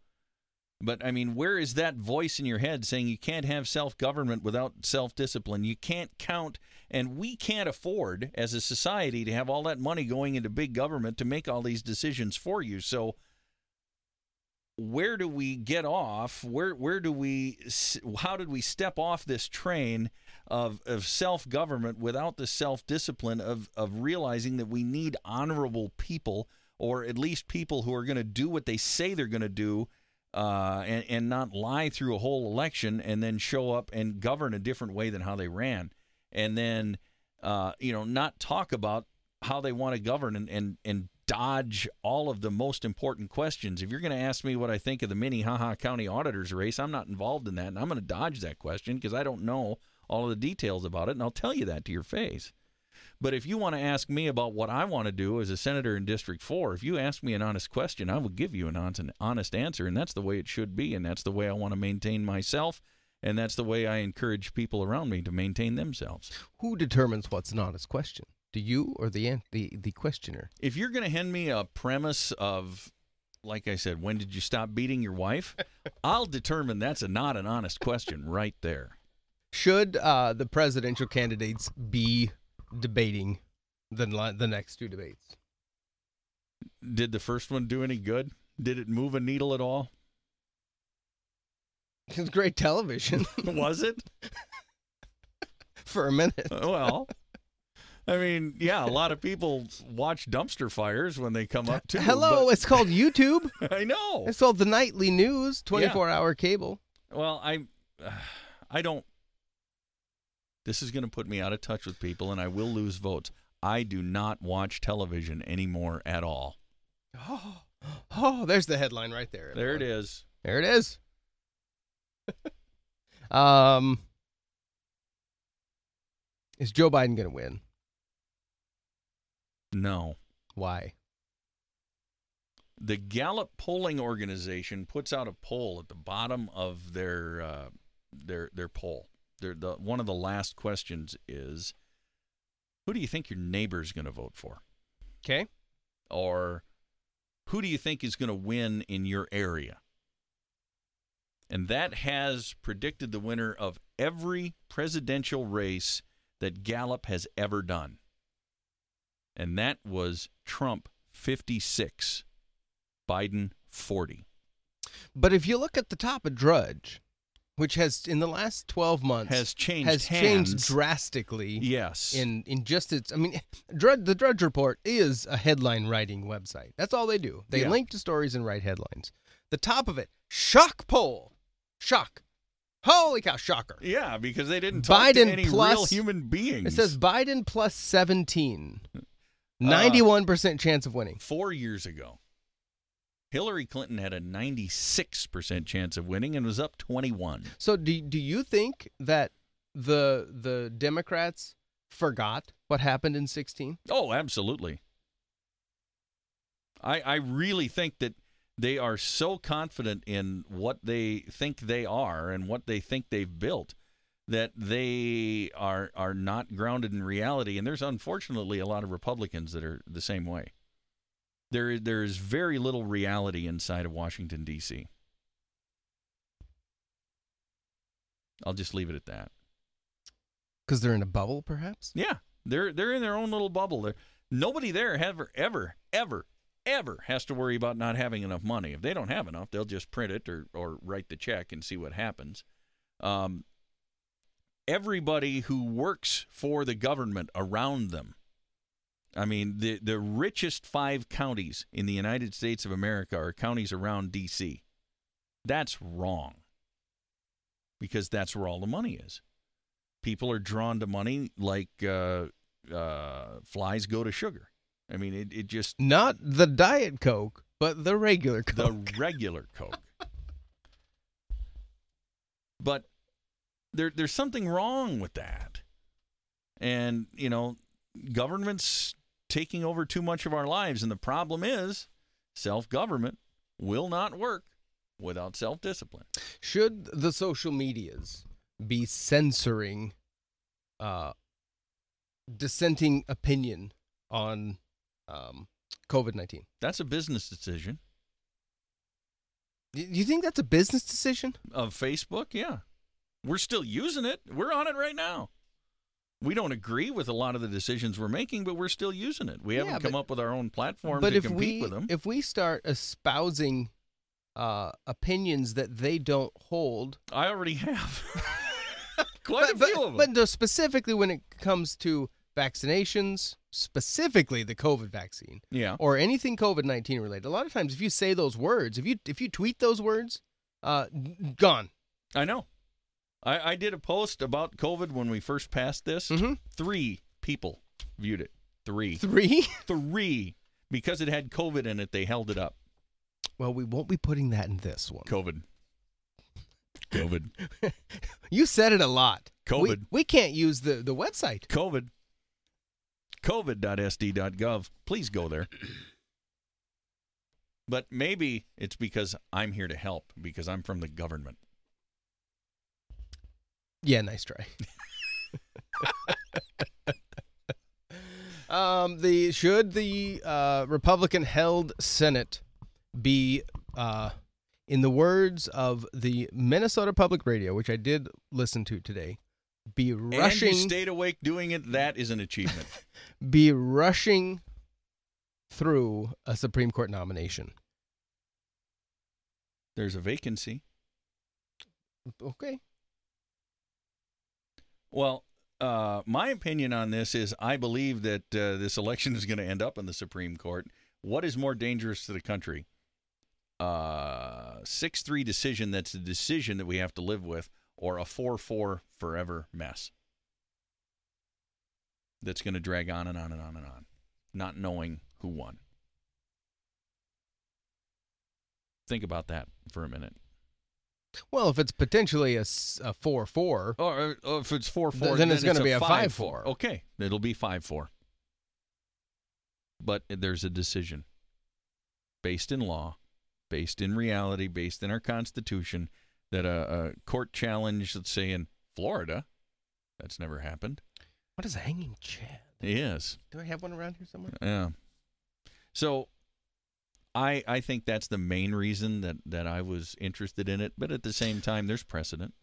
But I mean, where is that voice in your head saying you can't have self government without self discipline? You can't count, and we can't afford as a society to have all that money going into big government to make all these decisions for you. So, where do we get off? Where where do we? How did we step off this train of of self government without the self discipline of of realizing that we need honorable people, or at least people who are going to do what they say they're going to do uh, and, and not lie through a whole election and then show up and govern a different way than how they ran. And then, uh, you know, not talk about how they want to govern and, and, and dodge all of the most important questions. If you're going to ask me what I think of the Minnehaha County Auditor's race, I'm not involved in that. And I'm going to dodge that question because I don't know all of the details about it. And I'll tell you that to your face. But if you want to ask me about what I want to do as a senator in District 4, if you ask me an honest question, I will give you an honest answer. And that's the way it should be. And that's the way I want to maintain myself. And that's the way I encourage people around me to maintain themselves. Who determines what's an honest question? Do you or the the, the questioner? If you're going to hand me a premise of, like I said, when did you stop beating your wife? I'll determine that's a not an honest question right there. Should uh, the presidential candidates be debating the the next two debates. Did the first one do any good? Did it move a needle at all? It was great television. was it? For a minute. Uh, well, I mean, yeah, a lot of people watch dumpster fires when they come up to. Hello, but... it's called YouTube. I know. It's called the nightly news, 24-hour cable. Well, I uh, I don't this is going to put me out of touch with people and I will lose votes. I do not watch television anymore at all. Oh, oh there's the headline right there. There it is. There it is. um, is Joe Biden going to win? No. Why? The Gallup polling organization puts out a poll at the bottom of their uh, their their poll the one of the last questions is who do you think your neighbor's going to vote for? Okay. Or who do you think is going to win in your area? And that has predicted the winner of every presidential race that Gallup has ever done. And that was Trump 56, Biden 40. But if you look at the top of Drudge, which has in the last 12 months has changed has hands. changed drastically yes. in in just its i mean drudge, the drudge report is a headline writing website. That's all they do. They Yeah. link to stories and write headlines. The top of it shock poll. Shock. Holy cow shocker. Yeah because they didn't talk Biden to any real plus- human beings. It says biden plus 17 Uh, 91% chance of winning. Four years ago hillary clinton had a 96% chance of winning and was up 21 so do, do you think that the the democrats forgot what happened in 16 oh absolutely i i really think that They are so confident in what they think they are and what they think they've built that they are are not grounded in reality. And there's unfortunately a lot of Republicans that are the same way. There there is very little reality inside of Washington D.C. I'll just leave it at that. Because they're in a bubble, perhaps? Yeah, they're they're in their own little bubble. There, nobody there ever ever ever ever has to worry about not having enough money. If they don't have enough, they'll just print it or or write the check and see what happens. Um, everybody who works for the government around them. I mean, the the richest five counties in the United States of America are counties around D.C. That's wrong because that's where all the money is. People are drawn to money like uh, uh, flies go to sugar. I mean, it, it just Not the Diet Coke, but the regular Coke. the regular Coke. but there, there's something wrong with that, and you know, government's taking over too much of our lives, and the problem is, self-government will not work without self-discipline. Should the social medias be censoring uh, dissenting opinion on um, COVID 19? That's a business decision Do you think that's a business decision? of Facebook. Yeah, we're still using it. We're on it right now. We don't agree with a lot of the decisions we're making, but we're still using it. We haven't come but- up with our own platform but to if compete we with them. if we start espousing uh, opinions that they don't hold, I already have quite but, a but, few of them. but specifically when it comes to vaccinations, specifically the COVID vaccine yeah, or anything COVID nineteen related, a lot of times if you say those words, if you if you tweet those words, uh, gone. I know. I, I did a post about COVID when we first passed this. Mhm. Three people viewed it. Three. Three. Three. Because it had COVID in it, they held it up. Well, we won't be putting that in this one. COVID. COVID. You said it a lot. We, COVID. we can't use the, the website. COVID. COVID.sd.gov. Please go there. But maybe it's because I'm here to help because I'm from the government. Yeah, nice try. um, the should the uh, Republican held Senate be, uh, in the words of the Minnesota Public Radio, which I did listen to today, be And you rushing, stayed awake doing it. That is an achievement. be rushing through a Supreme Court nomination. There's a vacancy. Okay. Well, uh, my opinion on this is I believe that uh, this election is going to end up in the Supreme Court. What is more dangerous to the country? Uh, 6 3 decision that's a decision that we have to live with, or a 4 4 forever mess that's going to drag on and on and on and on, not knowing who won. Think about that for a minute. Well, if it's potentially a 4 4, Or, or if it's four Th- four, then it's gonna be a five 5-4. Okay, it'll be five four. But there's a decision based in law, based in reality, based in our Constitution that a, a court challenge, let's say in Florida, that's never happened. what is a hanging chad? Yes, Do I have one around here somewhere? yeah. So, I I think that's the main reason that that I was interested in it. But at the same time, there's precedent.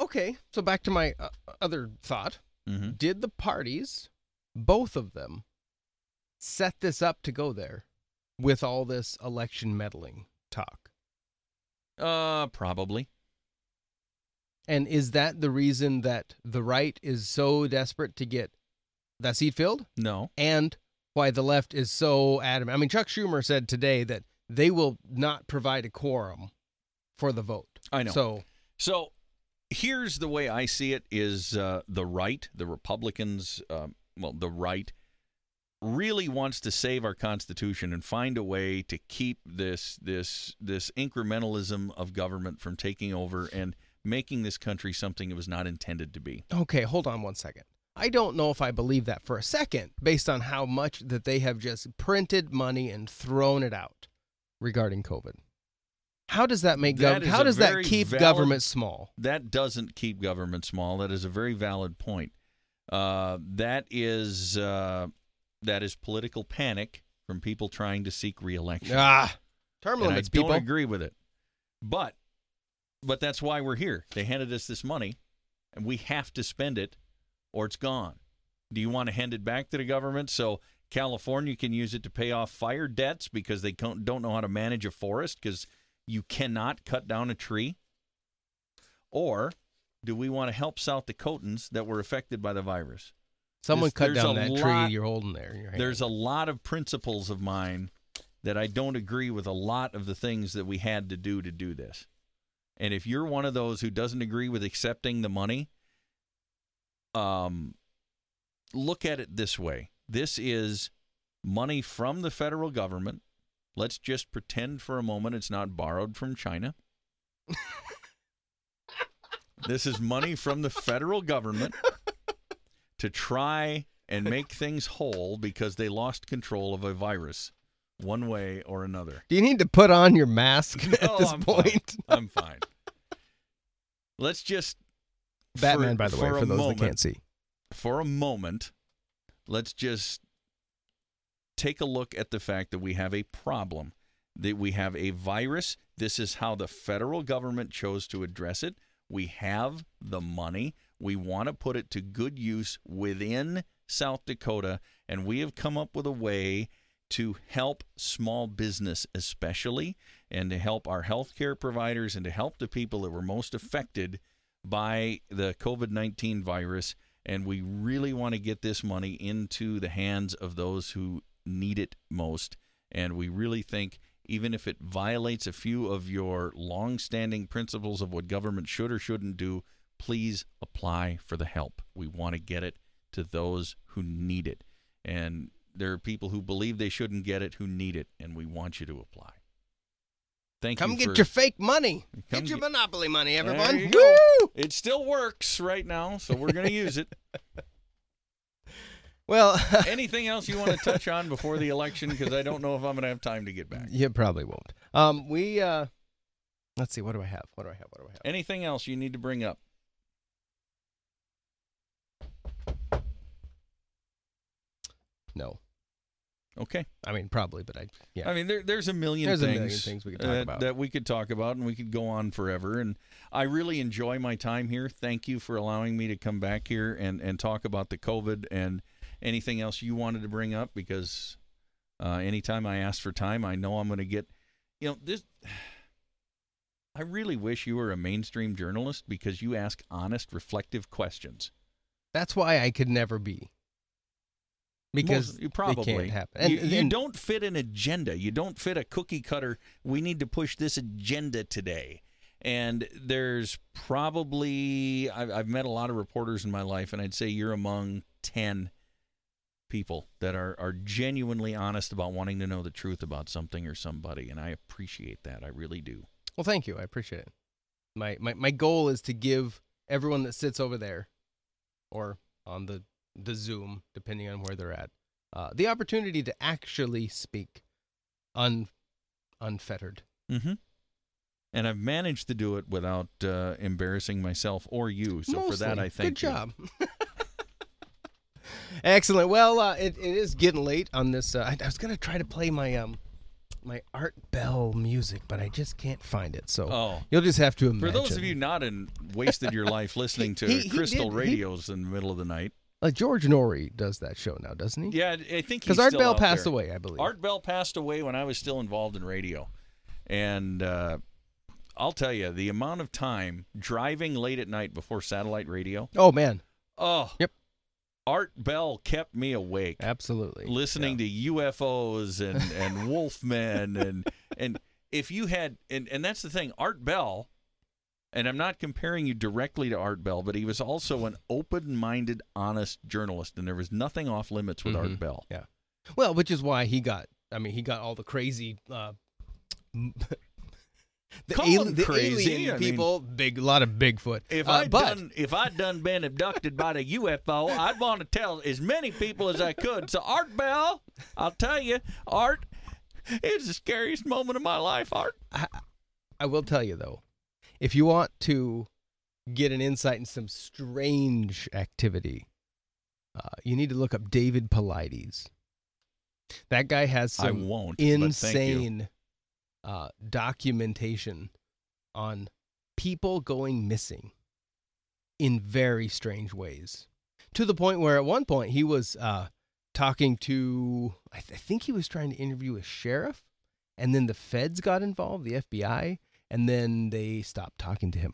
Okay, so back to my uh, other thought. hmm Did the parties, both of them, set this up to go there with all this election meddling talk? Uh, probably. And is that the reason that the right is so desperate to get that seat filled? No. And why the left is so adamant? I mean, Chuck Schumer said today that they will not provide a quorum for the vote. I know. So, So here's the way I see it: is uh, the right, the Republicans, um, well, the right, really wants to save our Constitution and find a way to keep this this this incrementalism of government from taking over and making this country something it was not intended to be. okay, hold on one second. I don't know if I believe that for a second, based on how much that they have just printed money and thrown it out regarding COVID. How does that make That government? How does that keep valid- government small? That doesn't keep government small. That is a very valid point. Uh, that is uh, that is political panic from people trying to seek reelection. Ah, term and I limits, don't people. agree with it. But but that's why we're here. They handed us this money, and we have to spend it, or it's gone. Do you want to hand it back to the government so California can use it to pay off fire debts because they don't know how to manage a forest because you cannot cut down a tree? Or do we want to help South Dakotans that were affected by the virus? Someone There's- cut there's down that lot- tree you're holding there in your hand. There's a lot of principles of mine that I don't agree with a lot of the things that we had to do to do this. And if you're one of those who doesn't agree with accepting the money, um, look at it this way. This is money from the federal government. Let's just pretend for a moment it's not borrowed from China. this is money from the federal government to try and make things whole because they lost control of a virus one way or another. Do you need to put on your mask No, at this I'm fine. point? I'm fine. Let's just Batman, for- by the way, for for those moment, that can't see. for a moment, let's just take a look at the fact that we have a problem, that we have a virus. This is how the federal government chose to address it. We have the money. We want to put it to good use within South Dakota, and we have come up with a way to help small business, especially, and to help our healthcare providers and to help the people that were most affected by the COVID 19 virus. And we really want to get this money into the hands of those who need it most. And we really think, even if it violates a few of your long standing principles of what government should or shouldn't do, please apply for the help. We want to get it to those who need it. And there are people who believe they shouldn't get it who need it, and we want you to apply. Thank Come you. get for- your fake money. Get your get- monopoly money, everyone. go. Woo! It still works right now, so we're going to use it. Well, Anything else you want to touch on before the election? Because I don't know if I'm going to have time to get back. you probably won't. Um, we uh, let's see. What do I have? What do I have? What do I have? Anything else you need to bring up? No, Okay. I mean probably, but I yeah. I mean, there, there's a million There's a things, million things we could talk that, about. that we could talk about, and we could go on forever. And I really enjoy my time here. Thank you for allowing me to come back here and, and talk about the COVID and anything else you wanted to bring up. Because uh, anytime I ask for time, I know I'm going to get, you know, this. I really wish you were a mainstream journalist because you ask honest, reflective questions. That's why I could never be. Because Most- you it probably can't happen. And, you, you and- don't fit an agenda. You don't fit a cookie cutter. We need to push this agenda today. And there's probably I've, I've met a lot of reporters in my life, and I'd say you're among ten people that are are genuinely honest about wanting to know the truth about something or somebody, and I appreciate that. I really do. Well, thank you. I appreciate it. My, my my goal is to give everyone that sits over there, or on the the Zoom, depending on where they're at, uh, the opportunity to actually speak, un unfettered. Mm-hmm. And I've managed to do it without uh, embarrassing myself or you. So for that, I thank Good you. job. Excellent. Well, uh, it, it is getting late on this. Uh, I, I was gonna try to play my um my Art Bell music, but I just can't find it. So Oh. you'll just have to imagine. For those of you not in wasted your life listening to He- he crystal did- he- radios in the middle of the night. Uh, George Noory does that show now, doesn't he? Yeah, I think he's Because Art Bell passed there. away, I believe. Art Bell passed away when I was still involved in radio, and uh, I'll tell you the amount of time driving late at night before satellite radio. Oh man, Oh, Yep. Art Bell kept me awake. absolutely. listening to UFOs and and Wolfmen and and if you had and and that's the thing Art Bell and I'm not comparing you directly to Art Bell but he was also an open-minded honest journalist and there was nothing off limits with Art Mhm. Bell. Yeah. Well, which is why he got. I mean, he got all the crazy. Uh, the, Call ali- him the crazy, alien I mean- people, big, a lot of Bigfoot. If Uh, I'd but done if I'd done been abducted by the UFO, I'd want to tell as many people as I could. So Art Bell, I'll tell you, Art, it's the scariest moment of my life, Art. I will tell you though, if you want to get an insight in some strange activity, uh, you need to look up David Paulides. That guy has some won't. but thank you. insane uh, documentation on people going missing in very strange ways. To the point where at one point he was uh, talking to, I, th- I think he was trying to interview a sheriff, and then the feds got involved, the FBI, and then they stopped talking to him.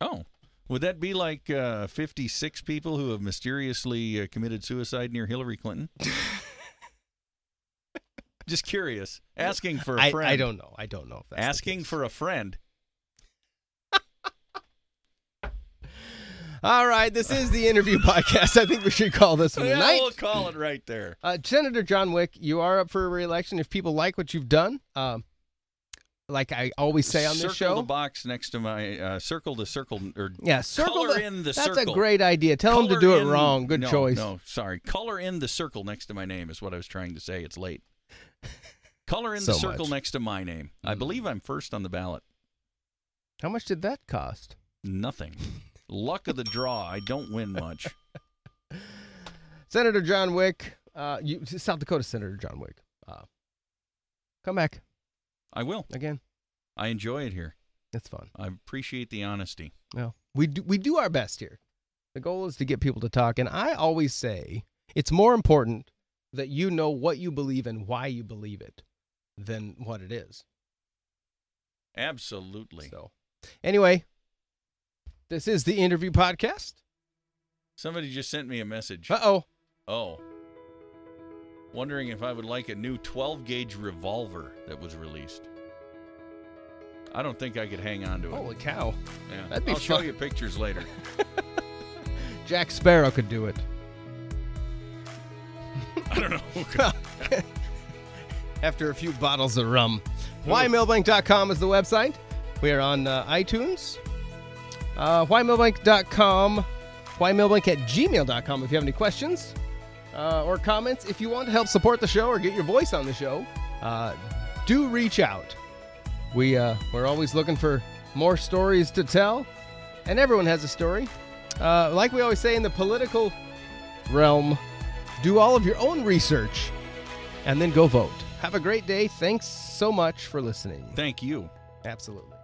Oh, would that be like uh, 56 people who have mysteriously uh, committed suicide near Hillary Clinton? Just curious. Asking for a friend. I don't know. I don't know if that's Asking for a friend. All right, this is the interview podcast. I think we should call this one Yeah, tonight. we'll call it right there. Uh, Senator John Wiik, you are up for re-election. If people like what you've done, um, like I always say on circle this show, the box next to my uh, circle the circle or yeah, circle color the, in the That's circle. a great idea. Tell them to Color do it wrong. Good no, choice. No, sorry. Color in the circle next to my name is what I was trying to say. It's late. Color in the circle much. next to my name. I Mm. believe I'm first on the ballot. How much did that cost? Nothing. Luck of the draw. I don't win much. Senator John Wiik, uh, you, South Dakota Senator John Wiik, uh, come back I will. again. I enjoy it here. It's fun. I appreciate the honesty. Well, we do we do our best here. The goal is to get people to talk, and I always say it's more important that you know what you believe and why you believe it than what it is. Absolutely. So, anyway, this is the interview podcast. Somebody just sent me a message. Uh oh. Oh. Wondering if I would like a new 12 gauge revolver that was released. I don't think I could hang on to it. Holy cow! yeah. that'd be I'll show fun. you pictures later. Jack Sparrow could do it. I don't know. After a few bottles of rum. WhyMilbank.com is the website. We are on uh, iTunes. Uh, WhyMilbank.com. WhyMilbank at gmail.com if you have any questions uh, or comments. If you want to help support the show or get your voice on the show, uh, do reach out. We, uh, we're always looking for more stories to tell, and everyone has a story. Uh, like we always say in the political realm, do all of your own research and then go vote. Have a great day. Thanks so much for listening. Thank you. Absolutely.